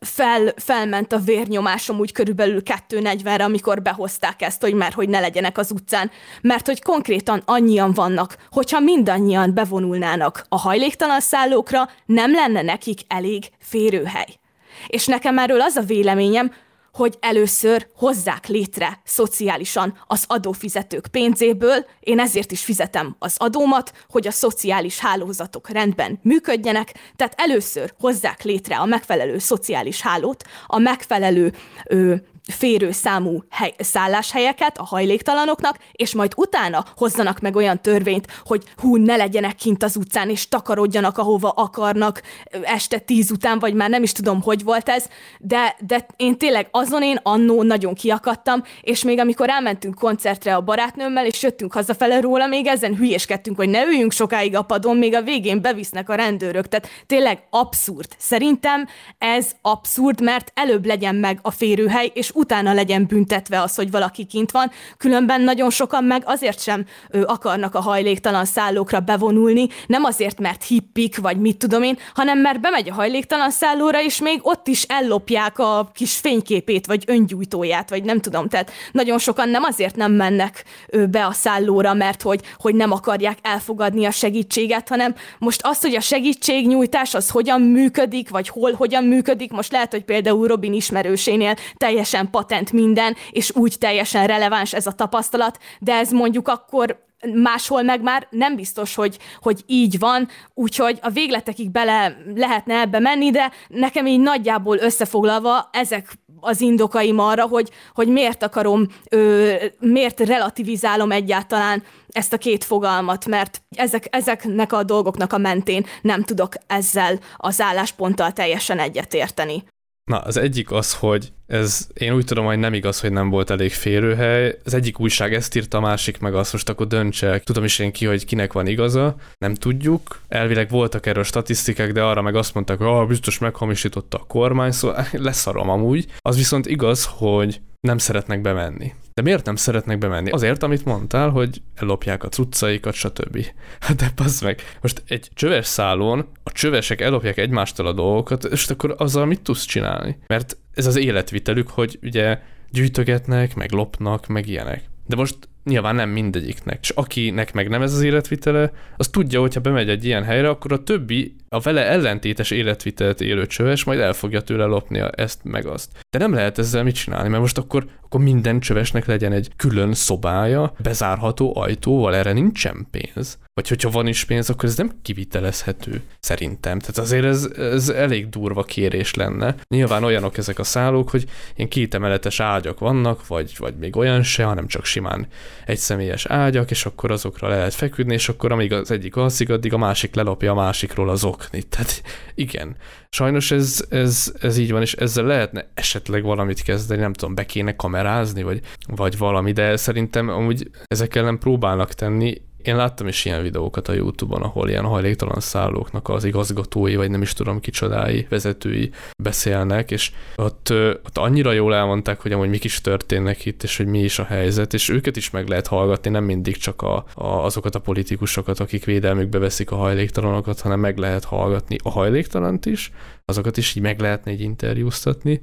fel, felment a vérnyomásom úgy körülbelül 2.40-re, amikor behozták ezt, hogy már hogy ne legyenek az utcán. Mert hogy konkrétan annyian vannak, hogyha mindannyian bevonulnának a hajléktalan szállókra, nem lenne nekik elég férőhely. És nekem erről az a véleményem, hogy először hozzák létre szociálisan az adófizetők pénzéből, én ezért is fizetem az adómat, hogy a szociális hálózatok rendben működjenek, tehát először hozzák létre a megfelelő szociális hálót, a megfelelő ö, férő számú hely, szálláshelyeket a hajléktalanoknak, és majd utána hozzanak meg olyan törvényt, hogy hú, ne legyenek kint az utcán, és takarodjanak, ahova akarnak este tíz után, vagy már nem is tudom, hogy volt ez, de, de én tényleg azon én annó nagyon kiakadtam, és még amikor elmentünk koncertre a barátnőmmel, és jöttünk hazafele róla, még ezen hülyéskedtünk, hogy ne üljünk sokáig a padon, még a végén bevisznek a rendőrök. Tehát tényleg abszurd. Szerintem ez abszurd, mert előbb legyen meg a férőhely, és utána legyen büntetve az, hogy valaki kint van, különben nagyon sokan meg azért sem ő, akarnak a hajléktalan szállókra bevonulni, nem azért, mert hippik, vagy mit tudom én, hanem mert bemegy a hajléktalan szállóra, és még ott is ellopják a kis fényképét, vagy öngyújtóját, vagy nem tudom, tehát nagyon sokan nem azért nem mennek ő, be a szállóra, mert hogy, hogy nem akarják elfogadni a segítséget, hanem most az, hogy a segítségnyújtás az hogyan működik, vagy hol hogyan működik, most lehet, hogy például Robin ismerősénél teljesen patent minden, és úgy teljesen releváns ez a tapasztalat, de ez mondjuk akkor máshol meg már nem biztos, hogy, hogy így van, úgyhogy a végletekig bele lehetne ebbe menni, de nekem így nagyjából összefoglalva ezek az indokaim arra, hogy, hogy miért akarom, ö, miért relativizálom egyáltalán ezt a két fogalmat, mert ezek, ezeknek a dolgoknak a mentén nem tudok ezzel az állásponttal teljesen egyetérteni. Na, az egyik az, hogy ez, én úgy tudom, hogy nem igaz, hogy nem volt elég férőhely. Az egyik újság ezt írta, a másik meg azt most akkor döntsek. Tudom is én ki, hogy kinek van igaza. Nem tudjuk. Elvileg voltak erről statisztikák, de arra meg azt mondták, hogy ah, biztos meghamisította a kormány, szóval leszarom amúgy. Az viszont igaz, hogy nem szeretnek bemenni. De miért nem szeretnek bemenni? Azért, amit mondtál, hogy ellopják a cuccaikat, stb. Hát de passz meg. Most egy csöves szálon a csövesek ellopják egymástól a dolgokat, és akkor azzal mit tudsz csinálni? Mert ez az életvitelük, hogy ugye gyűjtögetnek, meg lopnak, meg ilyenek. De most nyilván nem mindegyiknek. És akinek meg nem ez az életvitele, az tudja, hogy ha bemegy egy ilyen helyre, akkor a többi, a vele ellentétes életvitelt élő csöves majd el fogja tőle lopni ezt meg azt. De nem lehet ezzel mit csinálni, mert most akkor, akkor minden csövesnek legyen egy külön szobája, bezárható ajtóval, erre nincsen pénz vagy hogyha van is pénz, akkor ez nem kivitelezhető, szerintem. Tehát azért ez, ez elég durva kérés lenne. Nyilván olyanok ezek a szállók, hogy ilyen kétemeletes ágyak vannak, vagy, vagy még olyan se, hanem csak simán egy személyes ágyak, és akkor azokra le lehet feküdni, és akkor amíg az egyik alszik, addig a másik lelopja a másikról az oknit. Tehát igen, sajnos ez, ez, ez így van, és ezzel lehetne esetleg valamit kezdeni, nem tudom, be kéne kamerázni, vagy, vagy valami, de szerintem amúgy ezekkel nem próbálnak tenni, én láttam is ilyen videókat a Youtube-on, ahol ilyen hajléktalan szállóknak az igazgatói, vagy nem is tudom kicsodái, vezetői beszélnek, és ott, ott annyira jól elmondták, hogy amúgy mik is történnek itt, és hogy mi is a helyzet, és őket is meg lehet hallgatni, nem mindig csak a, a, azokat a politikusokat, akik védelmükbe veszik a hajléktalanokat, hanem meg lehet hallgatni a hajléktalant is, azokat is így meg lehetne egy interjúztatni,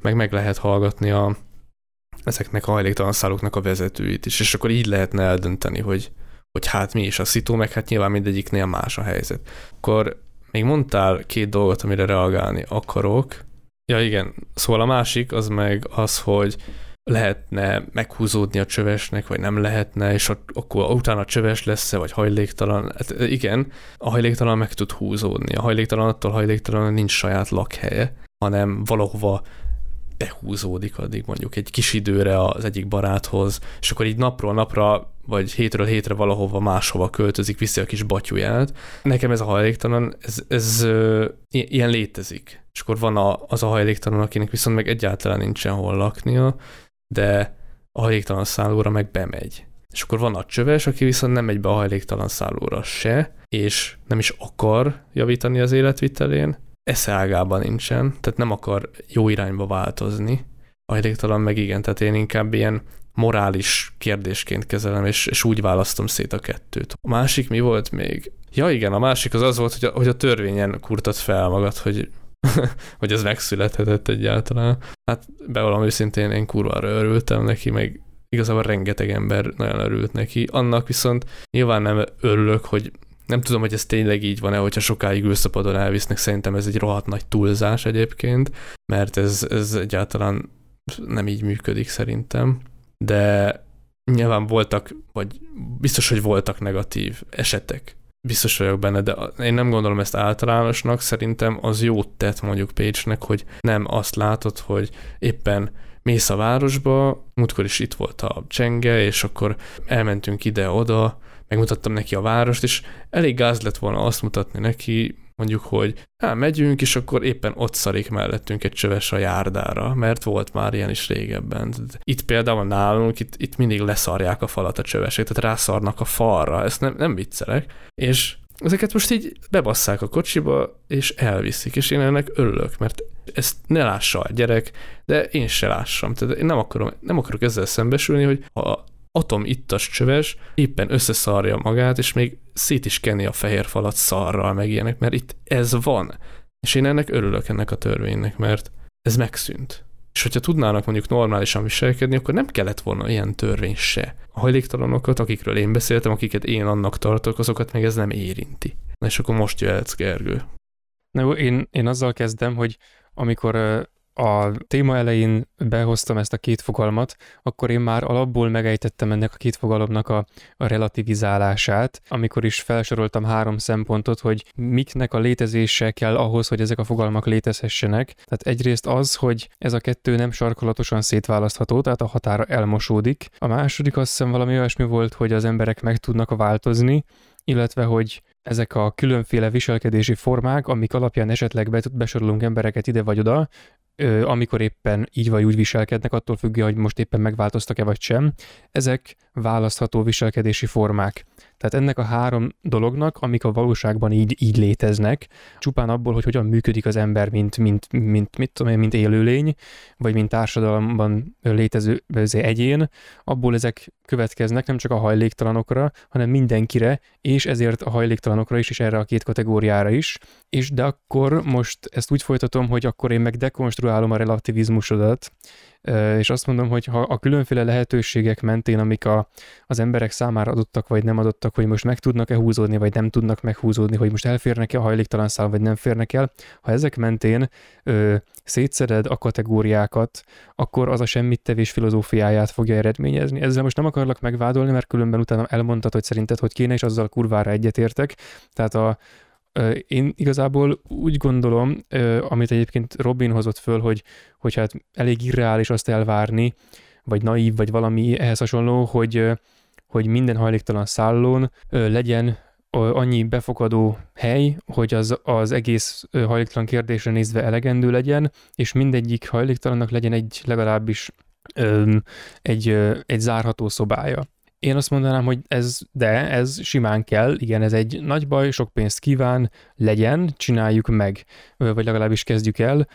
meg meg lehet hallgatni a, ezeknek a hajléktalan szállóknak a vezetőit is, és akkor így lehetne eldönteni, hogy, hogy hát mi is a szitu, meg hát nyilván mindegyiknél más a helyzet. Akkor még mondtál két dolgot, amire reagálni akarok. Ja igen, szóval a másik az meg az, hogy lehetne meghúzódni a csövesnek, vagy nem lehetne, és akkor utána csöves lesz-e, vagy hajléktalan. Hát igen, a hajléktalan meg tud húzódni. A hajléktalan attól hajléktalan nincs saját lakhelye, hanem valahova behúzódik addig mondjuk egy kis időre az egyik baráthoz, és akkor így napról napra, vagy hétről hétre valahova máshova költözik, viszi a kis batyuját. Nekem ez a hajléktalan, ez, ez ilyen létezik. És akkor van a, az a hajléktalan, akinek viszont meg egyáltalán nincsen hol laknia, de a hajléktalan szállóra meg bemegy. És akkor van a csöves, aki viszont nem megy be a hajléktalan szállóra se, és nem is akar javítani az életvitelén, eszeágában nincsen, tehát nem akar jó irányba változni. Hajléktalan meg igen, tehát én inkább ilyen morális kérdésként kezelem, és, és úgy választom szét a kettőt. A másik mi volt még? Ja igen, a másik az az volt, hogy a, hogy a törvényen kurtat fel magad, hogy hogy ez megszülethetett egyáltalán. Hát bevallom őszintén, én kurvára örültem neki, meg igazából rengeteg ember nagyon örült neki. Annak viszont nyilván nem örülök, hogy nem tudom, hogy ez tényleg így van-e, hogyha sokáig ülszapadon elvisznek, szerintem ez egy rohadt nagy túlzás egyébként, mert ez, ez egyáltalán nem így működik szerintem, de nyilván voltak, vagy biztos, hogy voltak negatív esetek. Biztos vagyok benne, de én nem gondolom ezt általánosnak, szerintem az jót tett mondjuk Pécsnek, hogy nem azt látod, hogy éppen mész a városba, múltkor is itt volt a csenge, és akkor elmentünk ide-oda, megmutattam neki a várost, és elég gáz lett volna azt mutatni neki, mondjuk, hogy hát megyünk, és akkor éppen ott szarik mellettünk egy csöves a járdára, mert volt már ilyen is régebben. Itt például nálunk, itt, itt mindig leszarják a falat a csövesek, tehát rászarnak a falra, ezt nem, nem viccelek, és ezeket most így bebasszák a kocsiba, és elviszik, és én ennek örülök, mert ezt ne lássa a gyerek, de én se lássam. Tehát én nem, akarom, nem akarok ezzel szembesülni, hogy ha atom ittas csöves éppen összeszarja magát, és még szét is kenni a fehér falat szarral, meg ilyenek, mert itt ez van. És én ennek örülök ennek a törvénynek, mert ez megszűnt. És hogyha tudnának mondjuk normálisan viselkedni, akkor nem kellett volna ilyen törvény se. A hajléktalanokat, akikről én beszéltem, akiket én annak tartok, azokat meg ez nem érinti. Na és akkor most jöhetsz, Gergő. Na jó, én, én azzal kezdem, hogy amikor a téma elején behoztam ezt a két fogalmat, akkor én már alapból megejtettem ennek a két fogalomnak a, a relativizálását, amikor is felsoroltam három szempontot, hogy miknek a létezése kell ahhoz, hogy ezek a fogalmak létezhessenek. Tehát egyrészt az, hogy ez a kettő nem sarkalatosan szétválasztható, tehát a határa elmosódik. A második azt hiszem valami olyasmi volt, hogy az emberek meg tudnak változni, illetve hogy ezek a különféle viselkedési formák, amik alapján esetleg besorolunk embereket ide vagy oda, amikor éppen így vagy úgy viselkednek, attól függően, hogy most éppen megváltoztak-e vagy sem. Ezek választható viselkedési formák. Tehát ennek a három dolognak, amik a valóságban így, így léteznek, csupán abból, hogy hogyan működik az ember, mint, mint, mint, mint, tudom én, mint élőlény, vagy mint társadalomban létező egyén, abból ezek következnek nem csak a hajléktalanokra, hanem mindenkire, és ezért a hajléktalanokra is, és erre a két kategóriára is. És de akkor most ezt úgy folytatom, hogy akkor én meg dekonstruálom a relativizmusodat, és azt mondom, hogy ha a különféle lehetőségek mentén, amik a, az emberek számára adottak vagy nem adottak, hogy most meg tudnak-e húzódni, vagy nem tudnak meghúzódni, hogy most elférnek-e a hajléktalan szál, vagy nem férnek el, ha ezek mentén ö, szétszeded a kategóriákat, akkor az a semmit tevés filozófiáját fogja eredményezni. Ezzel most nem akarlak megvádolni, mert különben utána elmondtad, hogy szerinted, hogy kéne, és azzal kurvára egyetértek. Tehát a, én igazából úgy gondolom, amit egyébként Robin hozott föl, hogy, hogy hát elég irreális azt elvárni, vagy naív, vagy valami ehhez hasonló, hogy, hogy minden hajléktalan szállón legyen annyi befogadó hely, hogy az, az egész hajléktalan kérdésre nézve elegendő legyen, és mindegyik hajléktalannak legyen egy legalábbis egy, egy zárható szobája. Én azt mondanám, hogy ez, de ez simán kell, igen, ez egy nagy baj, sok pénzt kíván, legyen, csináljuk meg, vagy legalábbis kezdjük el,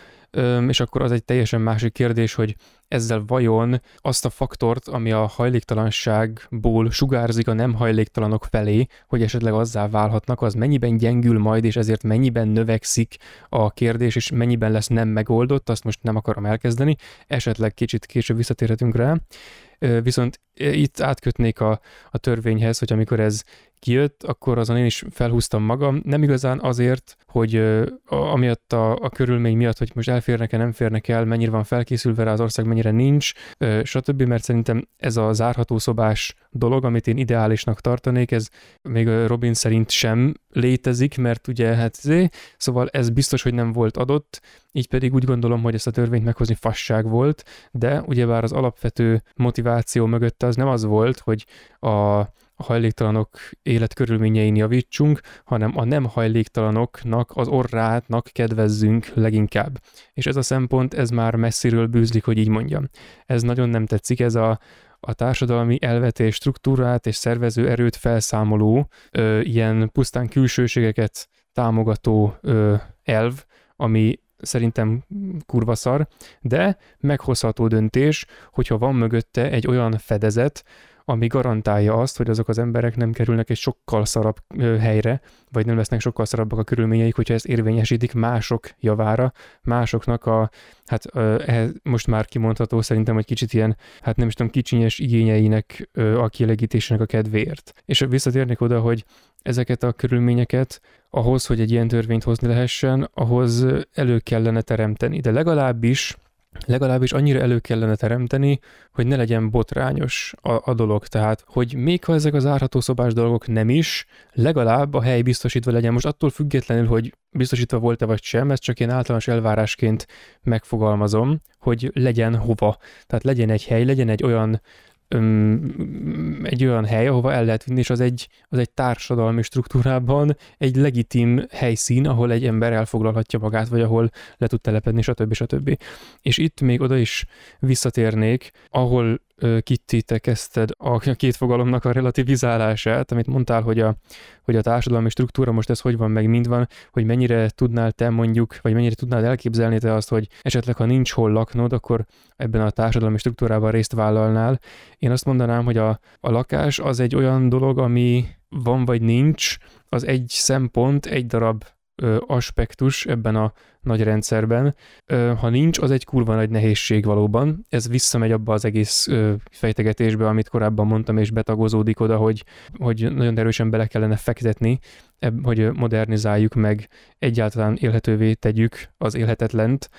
és akkor az egy teljesen másik kérdés, hogy ezzel vajon azt a faktort, ami a hajléktalanságból sugárzik a nem hajléktalanok felé, hogy esetleg azzá válhatnak, az mennyiben gyengül majd, és ezért mennyiben növekszik a kérdés, és mennyiben lesz nem megoldott, azt most nem akarom elkezdeni, esetleg kicsit később visszatérhetünk rá. Viszont itt átkötnék a, a törvényhez, hogy amikor ez kijött, akkor azon én is felhúztam magam, nem igazán azért, hogy amiatt a, a körülmény miatt, hogy most elférnek-e, nem férnek el, mennyire van felkészülve rá az ország, mennyire nincs, stb., mert szerintem ez a zárható szobás dolog, amit én ideálisnak tartanék, ez még Robin szerint sem létezik, mert ugye hát zé, szóval ez biztos, hogy nem volt adott, így pedig úgy gondolom, hogy ezt a törvényt meghozni fasság volt, de ugyebár az alapvető motiváció mögött az nem az volt, hogy a a hajléktalanok életkörülményein javítsunk, hanem a nem hajléktalanoknak, az orrátnak kedvezzünk leginkább. És ez a szempont, ez már messziről bűzlik, hogy így mondjam. Ez nagyon nem tetszik, ez a, a társadalmi elvetés struktúrát és szervező erőt felszámoló, ö, ilyen pusztán külsőségeket támogató ö, elv, ami szerintem kurva szar, de meghozható döntés, hogyha van mögötte egy olyan fedezet, ami garantálja azt, hogy azok az emberek nem kerülnek egy sokkal szarabb helyre, vagy nem lesznek sokkal szarabbak a körülményeik, hogyha ezt érvényesítik mások javára, másoknak a, hát ehhez most már kimondható szerintem, hogy kicsit ilyen, hát nem is tudom, kicsinyes igényeinek a kielegítésének a kedvéért. És visszatérnék oda, hogy ezeket a körülményeket ahhoz, hogy egy ilyen törvényt hozni lehessen, ahhoz elő kellene teremteni. De legalábbis legalábbis annyira elő kellene teremteni, hogy ne legyen botrányos a, a dolog. Tehát, hogy még ha ezek az árható szobás dolgok nem is, legalább a hely biztosítva legyen. Most attól függetlenül, hogy biztosítva volt-e vagy sem, ezt csak én általános elvárásként megfogalmazom, hogy legyen hova. Tehát legyen egy hely, legyen egy olyan öm, egy olyan hely, ahova el lehet vinni, és az egy, az egy társadalmi struktúrában egy legitim helyszín, ahol egy ember elfoglalhatja magát, vagy ahol le tud telepedni, stb. stb. És itt még oda is visszatérnék, ahol Kitty, te kezdted a két fogalomnak a relativizálását, amit mondtál, hogy a, hogy a társadalmi struktúra most ez hogy van, meg mind van, hogy mennyire tudnál te mondjuk, vagy mennyire tudnád elképzelni te azt, hogy esetleg ha nincs hol laknod, akkor ebben a társadalmi struktúrában részt vállalnál. Én azt mondanám, hogy a, a lakás az egy olyan dolog, ami van vagy nincs, az egy szempont, egy darab aspektus ebben a nagy rendszerben. Ha nincs, az egy kurva nagy nehézség valóban. Ez visszamegy abba az egész fejtegetésbe, amit korábban mondtam, és betagozódik oda, hogy, hogy nagyon erősen bele kellene fektetni, hogy modernizáljuk meg, egyáltalán élhetővé tegyük az élhetetlent,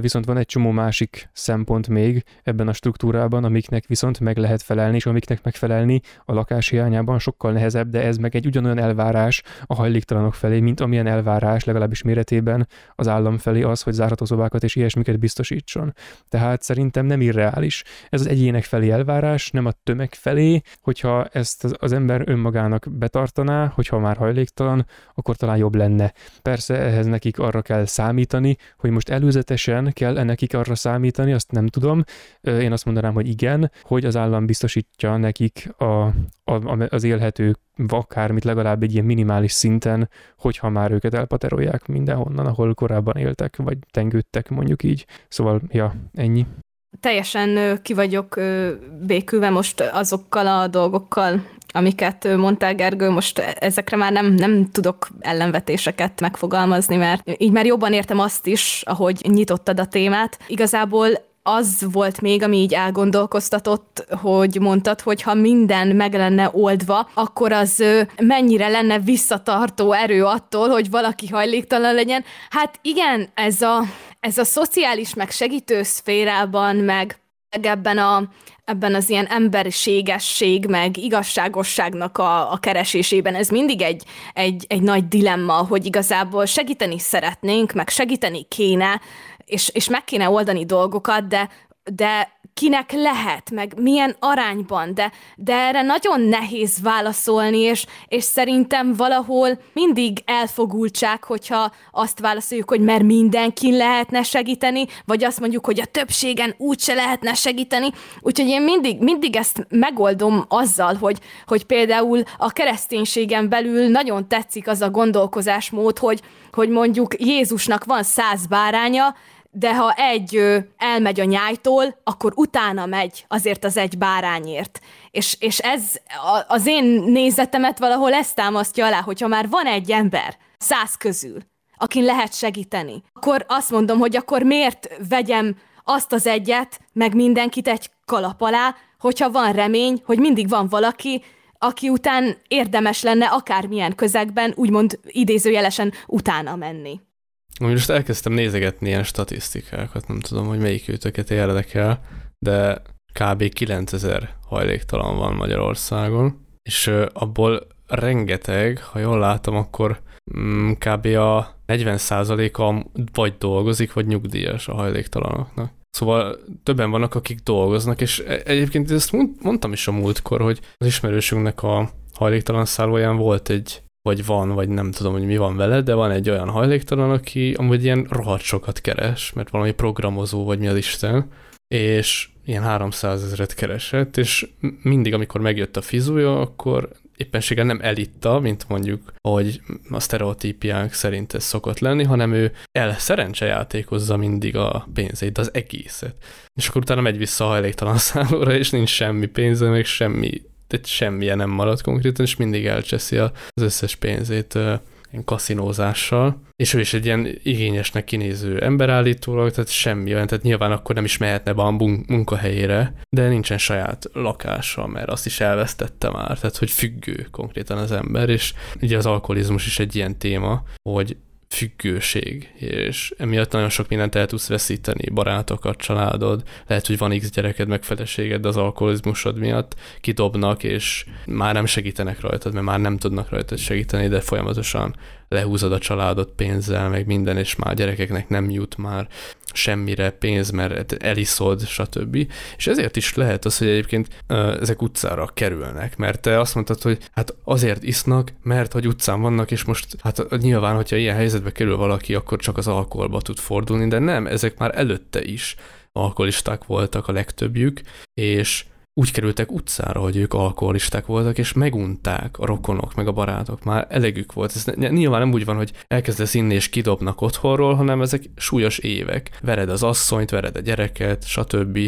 viszont van egy csomó másik szempont még ebben a struktúrában, amiknek viszont meg lehet felelni, és amiknek megfelelni a lakás hiányában sokkal nehezebb, de ez meg egy ugyanolyan elvárás a hajléktalanok felé, mint amilyen elvárás legalábbis méretében az állam felé az, hogy zárható szobákat és ilyesmiket biztosítson. Tehát szerintem nem irreális. Ez az egyének felé elvárás, nem a tömeg felé, hogyha ezt az ember önmagának betartaná, hogyha már hajléktalan, akkor talán jobb lenne. Persze ehhez nekik arra kell számítani, hogy most előzetesen mennyiben kell nekik arra számítani, azt nem tudom. Én azt mondanám, hogy igen, hogy az állam biztosítja nekik a, a, az élhető akármit legalább egy ilyen minimális szinten, hogyha már őket elpaterolják mindenhonnan, ahol korábban éltek, vagy tengődtek mondjuk így. Szóval, ja, ennyi teljesen ki vagyok békülve most azokkal a dolgokkal, amiket mondtál, Gergő, most ezekre már nem, nem tudok ellenvetéseket megfogalmazni, mert így már jobban értem azt is, ahogy nyitottad a témát. Igazából az volt még, ami így elgondolkoztatott, hogy mondtad, hogy ha minden meg lenne oldva, akkor az mennyire lenne visszatartó erő attól, hogy valaki hajléktalan legyen. Hát igen, ez a, ez a szociális meg segítő szférában, meg ebben, a, ebben az ilyen emberségesség, meg igazságosságnak a, a keresésében ez mindig egy, egy, egy nagy dilemma, hogy igazából segíteni szeretnénk, meg segíteni kéne, és, és meg kéne oldani dolgokat, de, de kinek lehet, meg milyen arányban, de, de erre nagyon nehéz válaszolni, és, és szerintem valahol mindig elfogultság, hogyha azt válaszoljuk, hogy mert mindenkin lehetne segíteni, vagy azt mondjuk, hogy a többségen úgyse lehetne segíteni. Úgyhogy én mindig, mindig ezt megoldom azzal, hogy, hogy például a kereszténységen belül nagyon tetszik az a gondolkozásmód, hogy, hogy mondjuk Jézusnak van száz báránya, de ha egy elmegy a nyájtól, akkor utána megy azért az egy bárányért. És, és ez az én nézetemet valahol ezt támasztja alá, hogyha már van egy ember száz közül, akin lehet segíteni, akkor azt mondom, hogy akkor miért vegyem azt az egyet, meg mindenkit egy kalap alá, hogyha van remény, hogy mindig van valaki, aki után érdemes lenne akármilyen közegben, úgymond idézőjelesen utána menni. Most elkezdtem nézegetni ilyen statisztikákat, nem tudom, hogy melyik őtöket érdekel, de kb. 9000 hajléktalan van Magyarországon, és abból rengeteg, ha jól látom, akkor mm, kb. a 40%-a vagy dolgozik, vagy nyugdíjas a hajléktalanoknak. Szóval többen vannak, akik dolgoznak, és e-, egyébként ezt mondtam is a múltkor, hogy az ismerősünknek a hajléktalan szállóján volt egy vagy van, vagy nem tudom, hogy mi van vele, de van egy olyan hajléktalan, aki amúgy ilyen rohadt sokat keres, mert valami programozó, vagy mi az Isten, és ilyen 300 ezeret keresett, és mindig, amikor megjött a fizúja, akkor éppenséggel nem elitta, mint mondjuk, hogy a sztereotípiánk szerint ez szokott lenni, hanem ő el szerencsejátékozza mindig a pénzét, az egészet. És akkor utána megy vissza a hajléktalan szállóra, és nincs semmi pénze, meg semmi tehát semmilyen nem marad konkrétan, és mindig elcseszi az összes pénzét kaszinózással, és ő is egy ilyen igényesnek kinéző ember állítólag, tehát semmi olyan, tehát nyilván akkor nem is mehetne be a munkahelyére, de nincsen saját lakása, mert azt is elvesztette már, tehát hogy függő konkrétan az ember, és ugye az alkoholizmus is egy ilyen téma, hogy függőség, és emiatt nagyon sok mindent el tudsz veszíteni, barátokat, családod, lehet, hogy van x gyereked, meg feleséged, de az alkoholizmusod miatt kidobnak, és már nem segítenek rajtad, mert már nem tudnak rajtad segíteni, de folyamatosan lehúzod a családot pénzzel, meg minden, és már gyerekeknek nem jut már semmire pénz, mert eliszod, stb. És ezért is lehet az, hogy egyébként ezek utcára kerülnek, mert te azt mondtad, hogy hát azért isznak, mert hogy utcán vannak, és most hát nyilván, hogyha ilyen helyzetbe kerül valaki, akkor csak az alkoholba tud fordulni, de nem, ezek már előtte is alkoholisták voltak a legtöbbjük, és úgy kerültek utcára, hogy ők alkoholisták voltak, és megunták a rokonok, meg a barátok. Már elegük volt. Ez nyilván nem úgy van, hogy elkezdesz inni és kidobnak otthonról, hanem ezek súlyos évek. Vered az asszonyt, vered a gyereket, stb.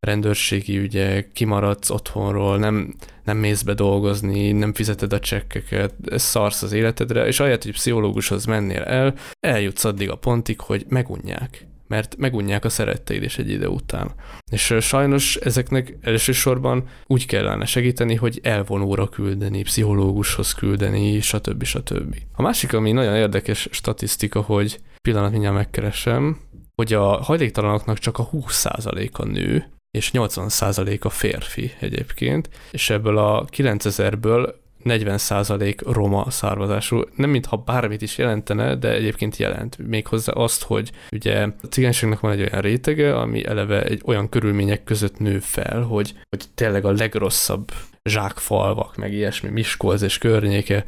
rendőrségi ügyek, kimaradsz otthonról, nem, nem mész be dolgozni, nem fizeted a csekkeket, szarsz az életedre, és ahelyett, hogy pszichológushoz mennél el, eljutsz addig a pontig, hogy megunják mert megunják a szeretteid is egy ide után. És sajnos ezeknek elsősorban úgy kellene segíteni, hogy elvonóra küldeni, pszichológushoz küldeni, stb. stb. A másik, ami nagyon érdekes statisztika, hogy pillanat mindjárt megkeresem, hogy a hajléktalanoknak csak a 20%-a nő, és 80%-a férfi egyébként, és ebből a 9000-ből 40% roma származású. Nem mintha bármit is jelentene, de egyébként jelent. Méghozzá azt, hogy ugye a cigányságnak van egy olyan rétege, ami eleve egy olyan körülmények között nő fel, hogy, hogy tényleg a legrosszabb zsákfalvak, meg ilyesmi, Miskolc és környéke,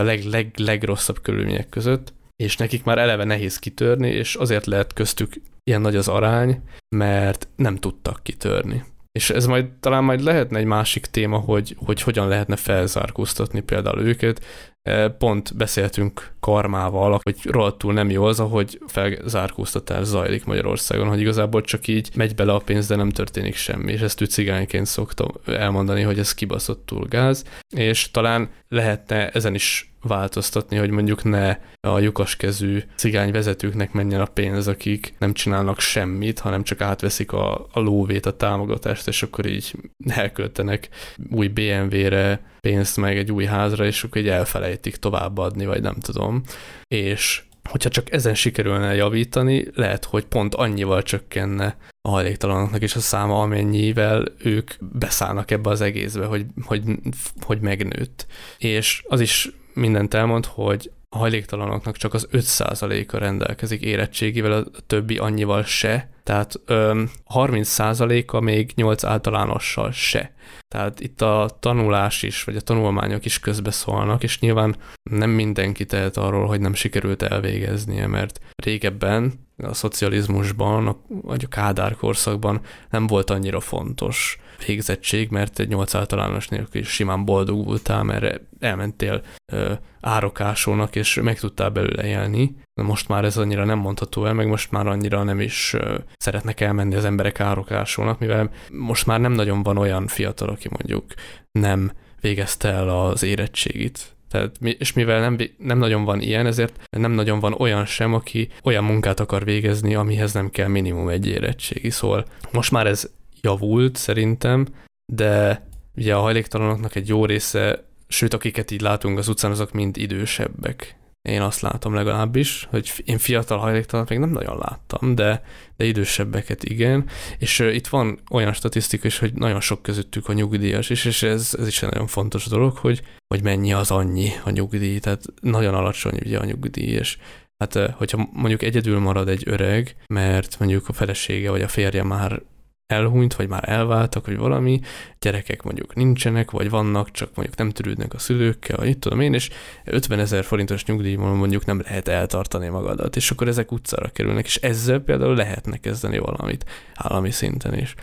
a leg, leg, legrosszabb körülmények között, és nekik már eleve nehéz kitörni, és azért lehet köztük ilyen nagy az arány, mert nem tudtak kitörni. És ez majd talán majd lehetne egy másik téma, hogy, hogy hogyan lehetne felzárkóztatni például őket. E, pont beszéltünk Karmával, hogy rohadtul nem jó az, ahogy felzárkóztatás zajlik Magyarországon, hogy igazából csak így megy bele a pénz, de nem történik semmi, és ezt úgy cigányként szoktam elmondani, hogy ez kibaszott túl gáz, és talán lehetne ezen is változtatni, hogy mondjuk ne a lyukaskezű cigány vezetőknek menjen a pénz, akik nem csinálnak semmit, hanem csak átveszik a, a lóvét, a támogatást, és akkor így elköltenek új BMW-re pénzt, meg egy új házra, és akkor így elfelejtik továbbadni, vagy nem tudom. És hogyha csak ezen sikerülne javítani, lehet, hogy pont annyival csökkenne a hajléktalanoknak is a száma, amennyivel ők beszállnak ebbe az egészbe, hogy, hogy, hogy megnőtt. És az is mindent elmond, hogy a hajléktalanoknak csak az 5%-a rendelkezik érettségivel, a többi annyival se, tehát ö, 30%-a még 8 általánossal se. Tehát itt a tanulás is, vagy a tanulmányok is közbeszólnak, és nyilván nem mindenki tehet arról, hogy nem sikerült elvégeznie, mert régebben a szocializmusban, vagy a Kádár korszakban nem volt annyira fontos végzettség, mert egy nyolc általános nélkül is simán boldog voltál, mert elmentél ö, árokásónak, és meg tudtál belőle élni. Most már ez annyira nem mondható el, meg most már annyira nem is ö, szeretnek elmenni az emberek árokásónak, mivel most már nem nagyon van olyan fiatal, aki mondjuk nem végezte el az érettségit. Tehát, és mivel nem, nem nagyon van ilyen, ezért nem nagyon van olyan sem, aki olyan munkát akar végezni, amihez nem kell minimum egy érettségi. Szóval most már ez javult szerintem, de ugye a hajléktalanoknak egy jó része, sőt akiket így látunk az utcán, azok mind idősebbek. Én azt látom legalábbis, hogy én fiatal hajléktalanok még nem nagyon láttam, de, de idősebbeket igen, és uh, itt van olyan statisztika is, hogy nagyon sok közöttük a nyugdíjas is, és ez, ez is egy nagyon fontos dolog, hogy, hogy mennyi az annyi a nyugdíj, tehát nagyon alacsony ugye a nyugdíj, és hát hogyha mondjuk egyedül marad egy öreg, mert mondjuk a felesége vagy a férje már elhunyt, vagy már elváltak, vagy valami, gyerekek mondjuk nincsenek, vagy vannak, csak mondjuk nem törődnek a szülőkkel, vagy itt tudom én, és 50 ezer forintos nyugdíjban mondjuk nem lehet eltartani magadat, és akkor ezek utcára kerülnek, és ezzel például lehetne kezdeni valamit állami szinten is.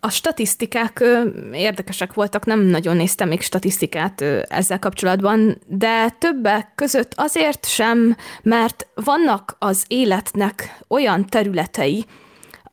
A statisztikák érdekesek voltak, nem nagyon néztem még statisztikát ezzel kapcsolatban, de többek között azért sem, mert vannak az életnek olyan területei,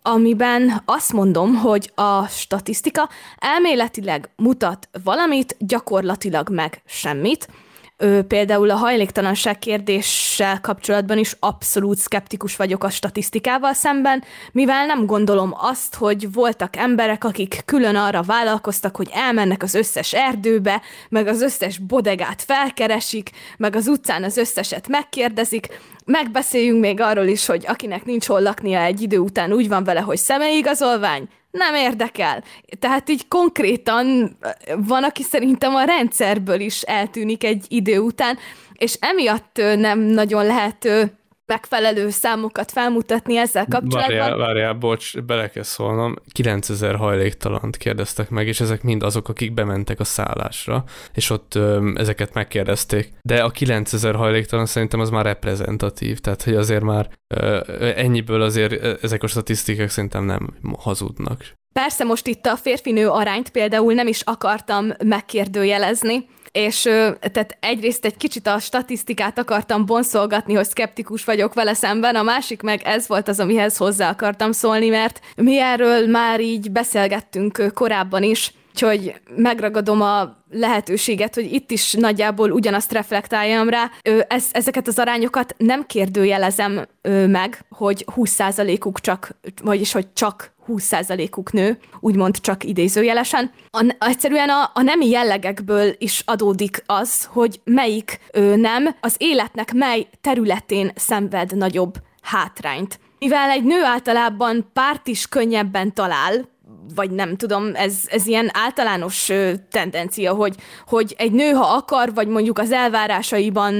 amiben azt mondom, hogy a statisztika elméletileg mutat valamit, gyakorlatilag meg semmit, Ö, például a hajléktalanság kérdéssel kapcsolatban is abszolút szkeptikus vagyok a statisztikával szemben, mivel nem gondolom azt, hogy voltak emberek, akik külön arra vállalkoztak, hogy elmennek az összes erdőbe, meg az összes bodegát felkeresik, meg az utcán az összeset megkérdezik, megbeszéljünk még arról is, hogy akinek nincs hol laknia egy idő után úgy van vele, hogy személyigazolvány, nem érdekel. Tehát így konkrétan van, aki szerintem a rendszerből is eltűnik egy idő után, és emiatt nem nagyon lehet megfelelő számokat felmutatni ezzel kapcsolatban. Várjál, várjál, bocs, bele kell szólnom. 9000 hajléktalant kérdeztek meg, és ezek mind azok, akik bementek a szállásra, és ott ö, ezeket megkérdezték. De a 9000 hajléktalan szerintem az már reprezentatív, tehát hogy azért már ö, ennyiből azért ezek a statisztikák szerintem nem hazudnak. Persze most itt a férfinő arányt például nem is akartam megkérdőjelezni, és tehát egyrészt egy kicsit a statisztikát akartam bonszolgatni, hogy szkeptikus vagyok vele szemben, a másik meg ez volt az, amihez hozzá akartam szólni, mert mi erről már így beszélgettünk korábban is, úgyhogy megragadom a lehetőséget, hogy itt is nagyjából ugyanazt reflektáljam rá. Ez, ezeket az arányokat nem kérdőjelezem meg, hogy 20%-uk csak, vagyis hogy csak 20%-uk nő, úgymond csak idézőjelesen. A, egyszerűen a, a nemi jellegekből is adódik az, hogy melyik ö, nem az életnek mely területén szenved nagyobb hátrányt. Mivel egy nő általában párt is könnyebben talál, vagy nem tudom, ez, ez ilyen általános ö, tendencia, hogy, hogy egy nő, ha akar, vagy mondjuk az elvárásaiban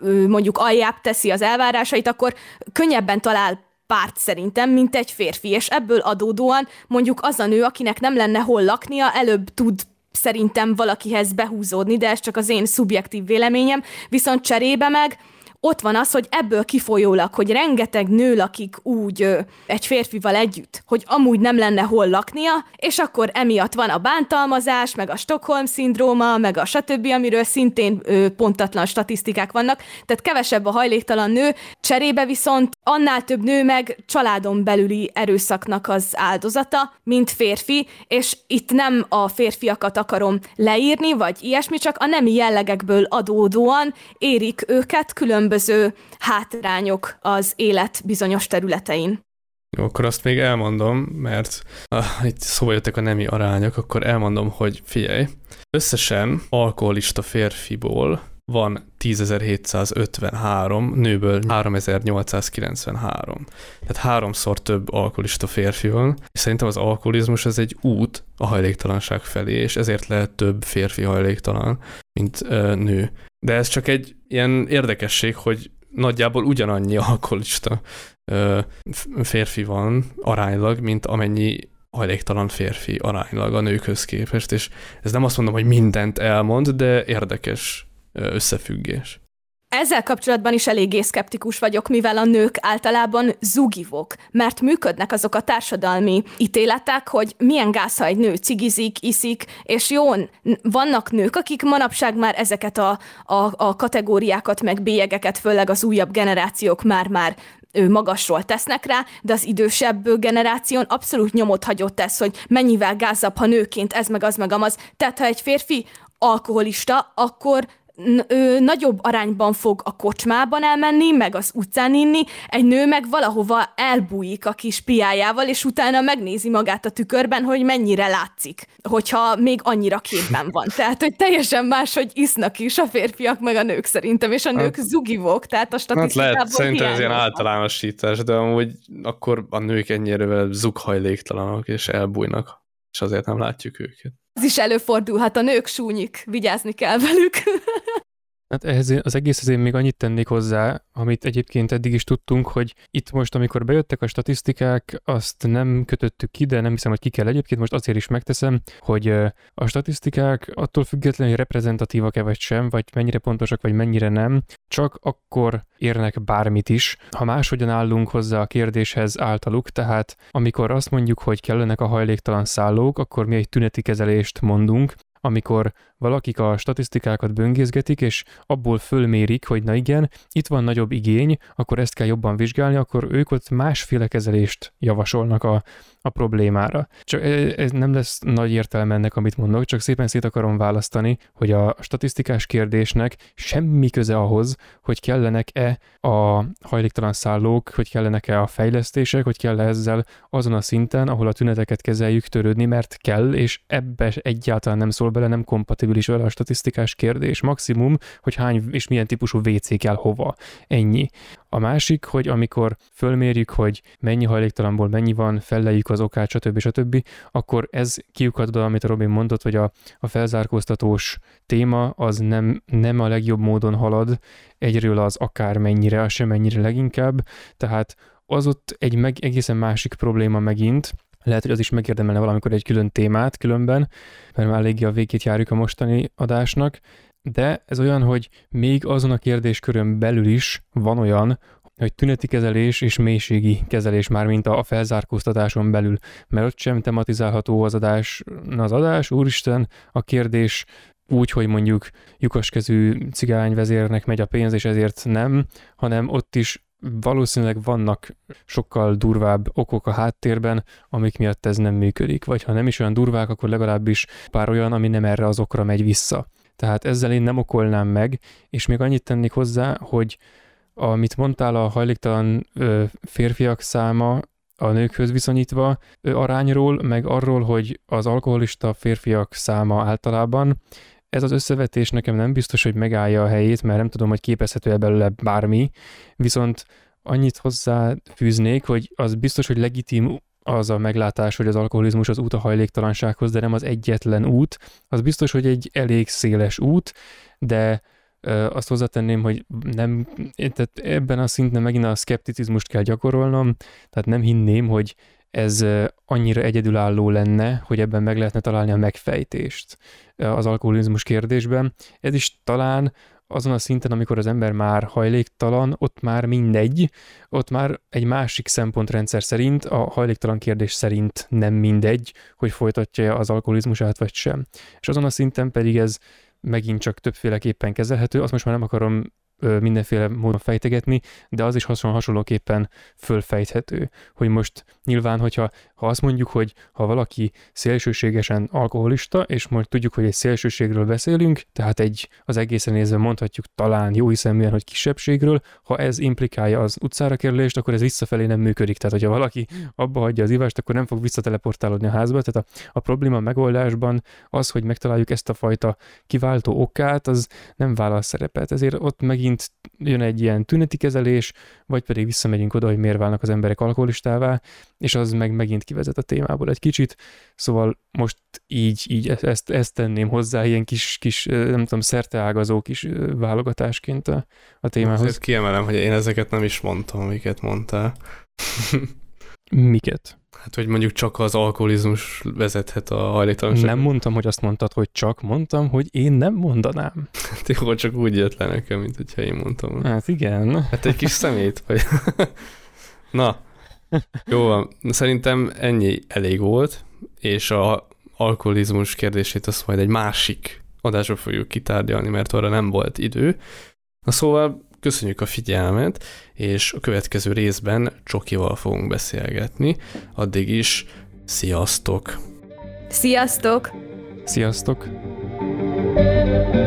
ö, mondjuk aljább teszi az elvárásait, akkor könnyebben talál párt szerintem, mint egy férfi, és ebből adódóan mondjuk az a nő, akinek nem lenne hol laknia, előbb tud szerintem valakihez behúzódni, de ez csak az én szubjektív véleményem, viszont cserébe meg ott van az, hogy ebből kifolyólag, hogy rengeteg nő lakik úgy ö, egy férfival együtt, hogy amúgy nem lenne hol laknia, és akkor emiatt van a bántalmazás, meg a Stockholm-szindróma, meg a stb., amiről szintén ö, pontatlan statisztikák vannak, tehát kevesebb a hajléktalan nő, cserébe viszont annál több nő meg családon belüli erőszaknak az áldozata, mint férfi, és itt nem a férfiakat akarom leírni, vagy ilyesmi, csak a nemi jellegekből adódóan érik őket különböző hátrányok az élet bizonyos területein. Jó, akkor azt még elmondom, mert ah, itt szóba jöttek a nemi arányok, akkor elmondom, hogy figyelj, összesen alkoholista férfiból van 10.753, nőből 3.893. Tehát háromszor több alkoholista férfi van, és szerintem az alkoholizmus ez egy út a hajléktalanság felé, és ezért lehet több férfi hajléktalan, mint ö, nő. De ez csak egy ilyen érdekesség, hogy nagyjából ugyanannyi alkoholista ö, férfi van aránylag, mint amennyi hajléktalan férfi aránylag a nőkhöz képest, és ez nem azt mondom, hogy mindent elmond, de érdekes összefüggés. Ezzel kapcsolatban is eléggé szkeptikus vagyok, mivel a nők általában zugivok, mert működnek azok a társadalmi ítéletek, hogy milyen gáz, ha egy nő cigizik, iszik, és jó, vannak nők, akik manapság már ezeket a, a, a kategóriákat, meg bélyegeket, főleg az újabb generációk már-már ő magasról tesznek rá, de az idősebb generáción abszolút nyomot hagyott ez, hogy mennyivel gázabb, ha nőként ez meg az meg amaz. Tehát ha egy férfi alkoholista, akkor ő nagyobb arányban fog a kocsmában elmenni, meg az utcán inni, egy nő meg valahova elbújik a kis piájával, és utána megnézi magát a tükörben, hogy mennyire látszik, hogyha még annyira képben van. Tehát, hogy teljesen más, hogy isznak is a férfiak meg a nők szerintem, és a nők hát, zugivok, tehát a statisztikából hát lehet, szerintem ez ilyen általánosítás, de amúgy akkor a nők ennyire zughajléktalanok, és elbújnak, és azért nem látjuk őket. Ez is előfordulhat, a nők súnyik, vigyázni kell velük. Hát ehhez az egész én még annyit tennék hozzá, amit egyébként eddig is tudtunk, hogy itt most, amikor bejöttek a statisztikák, azt nem kötöttük ki, de nem hiszem, hogy ki kell egyébként, most azért is megteszem, hogy a statisztikák attól függetlenül, hogy reprezentatívak-e vagy sem, vagy mennyire pontosak, vagy mennyire nem, csak akkor érnek bármit is, ha máshogyan állunk hozzá a kérdéshez általuk, tehát amikor azt mondjuk, hogy kellenek a hajléktalan szállók, akkor mi egy tüneti kezelést mondunk, amikor valakik a statisztikákat böngészgetik, és abból fölmérik, hogy na igen, itt van nagyobb igény, akkor ezt kell jobban vizsgálni, akkor ők ott másféle kezelést javasolnak a, a problémára. Csak ez nem lesz nagy értelme ennek, amit mondok, csak szépen szét akarom választani, hogy a statisztikás kérdésnek semmi köze ahhoz, hogy kellenek-e a hajléktalan szállók, hogy kellenek-e a fejlesztések, hogy kell ezzel azon a szinten, ahol a tüneteket kezeljük törődni, mert kell, és ebbe egyáltalán nem szól bele, nem kompatibilis vele a statisztikás kérdés. Maximum, hogy hány és milyen típusú WC kell hova. Ennyi. A másik, hogy amikor fölmérjük, hogy mennyi hajléktalanból mennyi van, felleljük az okát, stb. stb., akkor ez kiukat oda, amit a Robin mondott, hogy a, a felzárkóztatós téma az nem, nem a legjobb módon halad, egyről az akár mennyire, az sem mennyire leginkább, tehát az ott egy meg, egészen másik probléma megint, lehet, hogy az is megérdemelne valamikor egy külön témát különben, mert már eléggé a végét járjuk a mostani adásnak, de ez olyan, hogy még azon a kérdéskörön belül is van olyan, hogy tüneti kezelés és mélységi kezelés már, mint a felzárkóztatáson belül, mert ott sem tematizálható az adás, az adás, úristen, a kérdés úgy, hogy mondjuk lyukaskezű cigányvezérnek megy a pénz, és ezért nem, hanem ott is valószínűleg vannak sokkal durvább okok a háttérben, amik miatt ez nem működik. Vagy ha nem is olyan durvák, akkor legalábbis pár olyan, ami nem erre az okra megy vissza. Tehát ezzel én nem okolnám meg, és még annyit tennék hozzá, hogy amit mondtál a hajléktalan férfiak száma a nőkhöz viszonyítva arányról, meg arról, hogy az alkoholista férfiak száma általában, ez az összevetés nekem nem biztos, hogy megállja a helyét, mert nem tudom, hogy képezhető-e belőle bármi, viszont annyit hozzáfűznék, hogy az biztos, hogy legitim az a meglátás, hogy az alkoholizmus az út a hajléktalansághoz, de nem az egyetlen út. Az biztos, hogy egy elég széles út, de azt hozzátenném, hogy nem, tehát ebben a szinten megint a szkepticizmust kell gyakorolnom, tehát nem hinném, hogy ez annyira egyedülálló lenne, hogy ebben meg lehetne találni a megfejtést az alkoholizmus kérdésben. Ez is talán azon a szinten, amikor az ember már hajléktalan, ott már mindegy, ott már egy másik szempontrendszer szerint, a hajléktalan kérdés szerint nem mindegy, hogy folytatja az alkoholizmusát vagy sem. És azon a szinten pedig ez megint csak többféleképpen kezelhető, azt most már nem akarom mindenféle módon fejtegetni, de az is hasonló, hasonlóképpen fölfejthető, hogy most nyilván, hogyha ha azt mondjuk, hogy ha valaki szélsőségesen alkoholista, és most tudjuk, hogy egy szélsőségről beszélünk, tehát egy az egészen nézve mondhatjuk talán jó hiszeműen, hogy kisebbségről, ha ez implikálja az utcára kerülést, akkor ez visszafelé nem működik. Tehát, hogyha valaki abba hagyja az ivást, akkor nem fog visszateleportálódni a házba. Tehát a, a probléma megoldásban az, hogy megtaláljuk ezt a fajta kiváltó okát, az nem vállal szerepet. Ezért ott megint jön egy ilyen tüneti kezelés, vagy pedig visszamegyünk oda, hogy miért válnak az emberek alkoholistává, és az meg megint kivezet a témából egy kicsit, szóval most így, így e-, ezt, ezt tenném hozzá, ilyen kis, kis nem tudom, szerteágazó kis válogatásként a, a témához. Azért kiemelem, hogy én ezeket nem is mondtam, amiket mondtál. Miket? Hát, hogy mondjuk csak az alkoholizmus vezethet a hajléktalanság. Nem mondtam, hogy azt mondtad, hogy csak, mondtam, hogy én nem mondanám. Hát jó, csak úgy jött le nekem, mint hogyha én mondtam. Hát igen. Hát egy kis szemét vagy. Na, jó van. Szerintem ennyi elég volt, és a alkoholizmus kérdését azt majd egy másik adásra fogjuk kitárgyalni, mert arra nem volt idő. Na szóval köszönjük a figyelmet, és a következő részben Csokival fogunk beszélgetni. Addig is sziasztok! Sziasztok! Sziasztok! thank you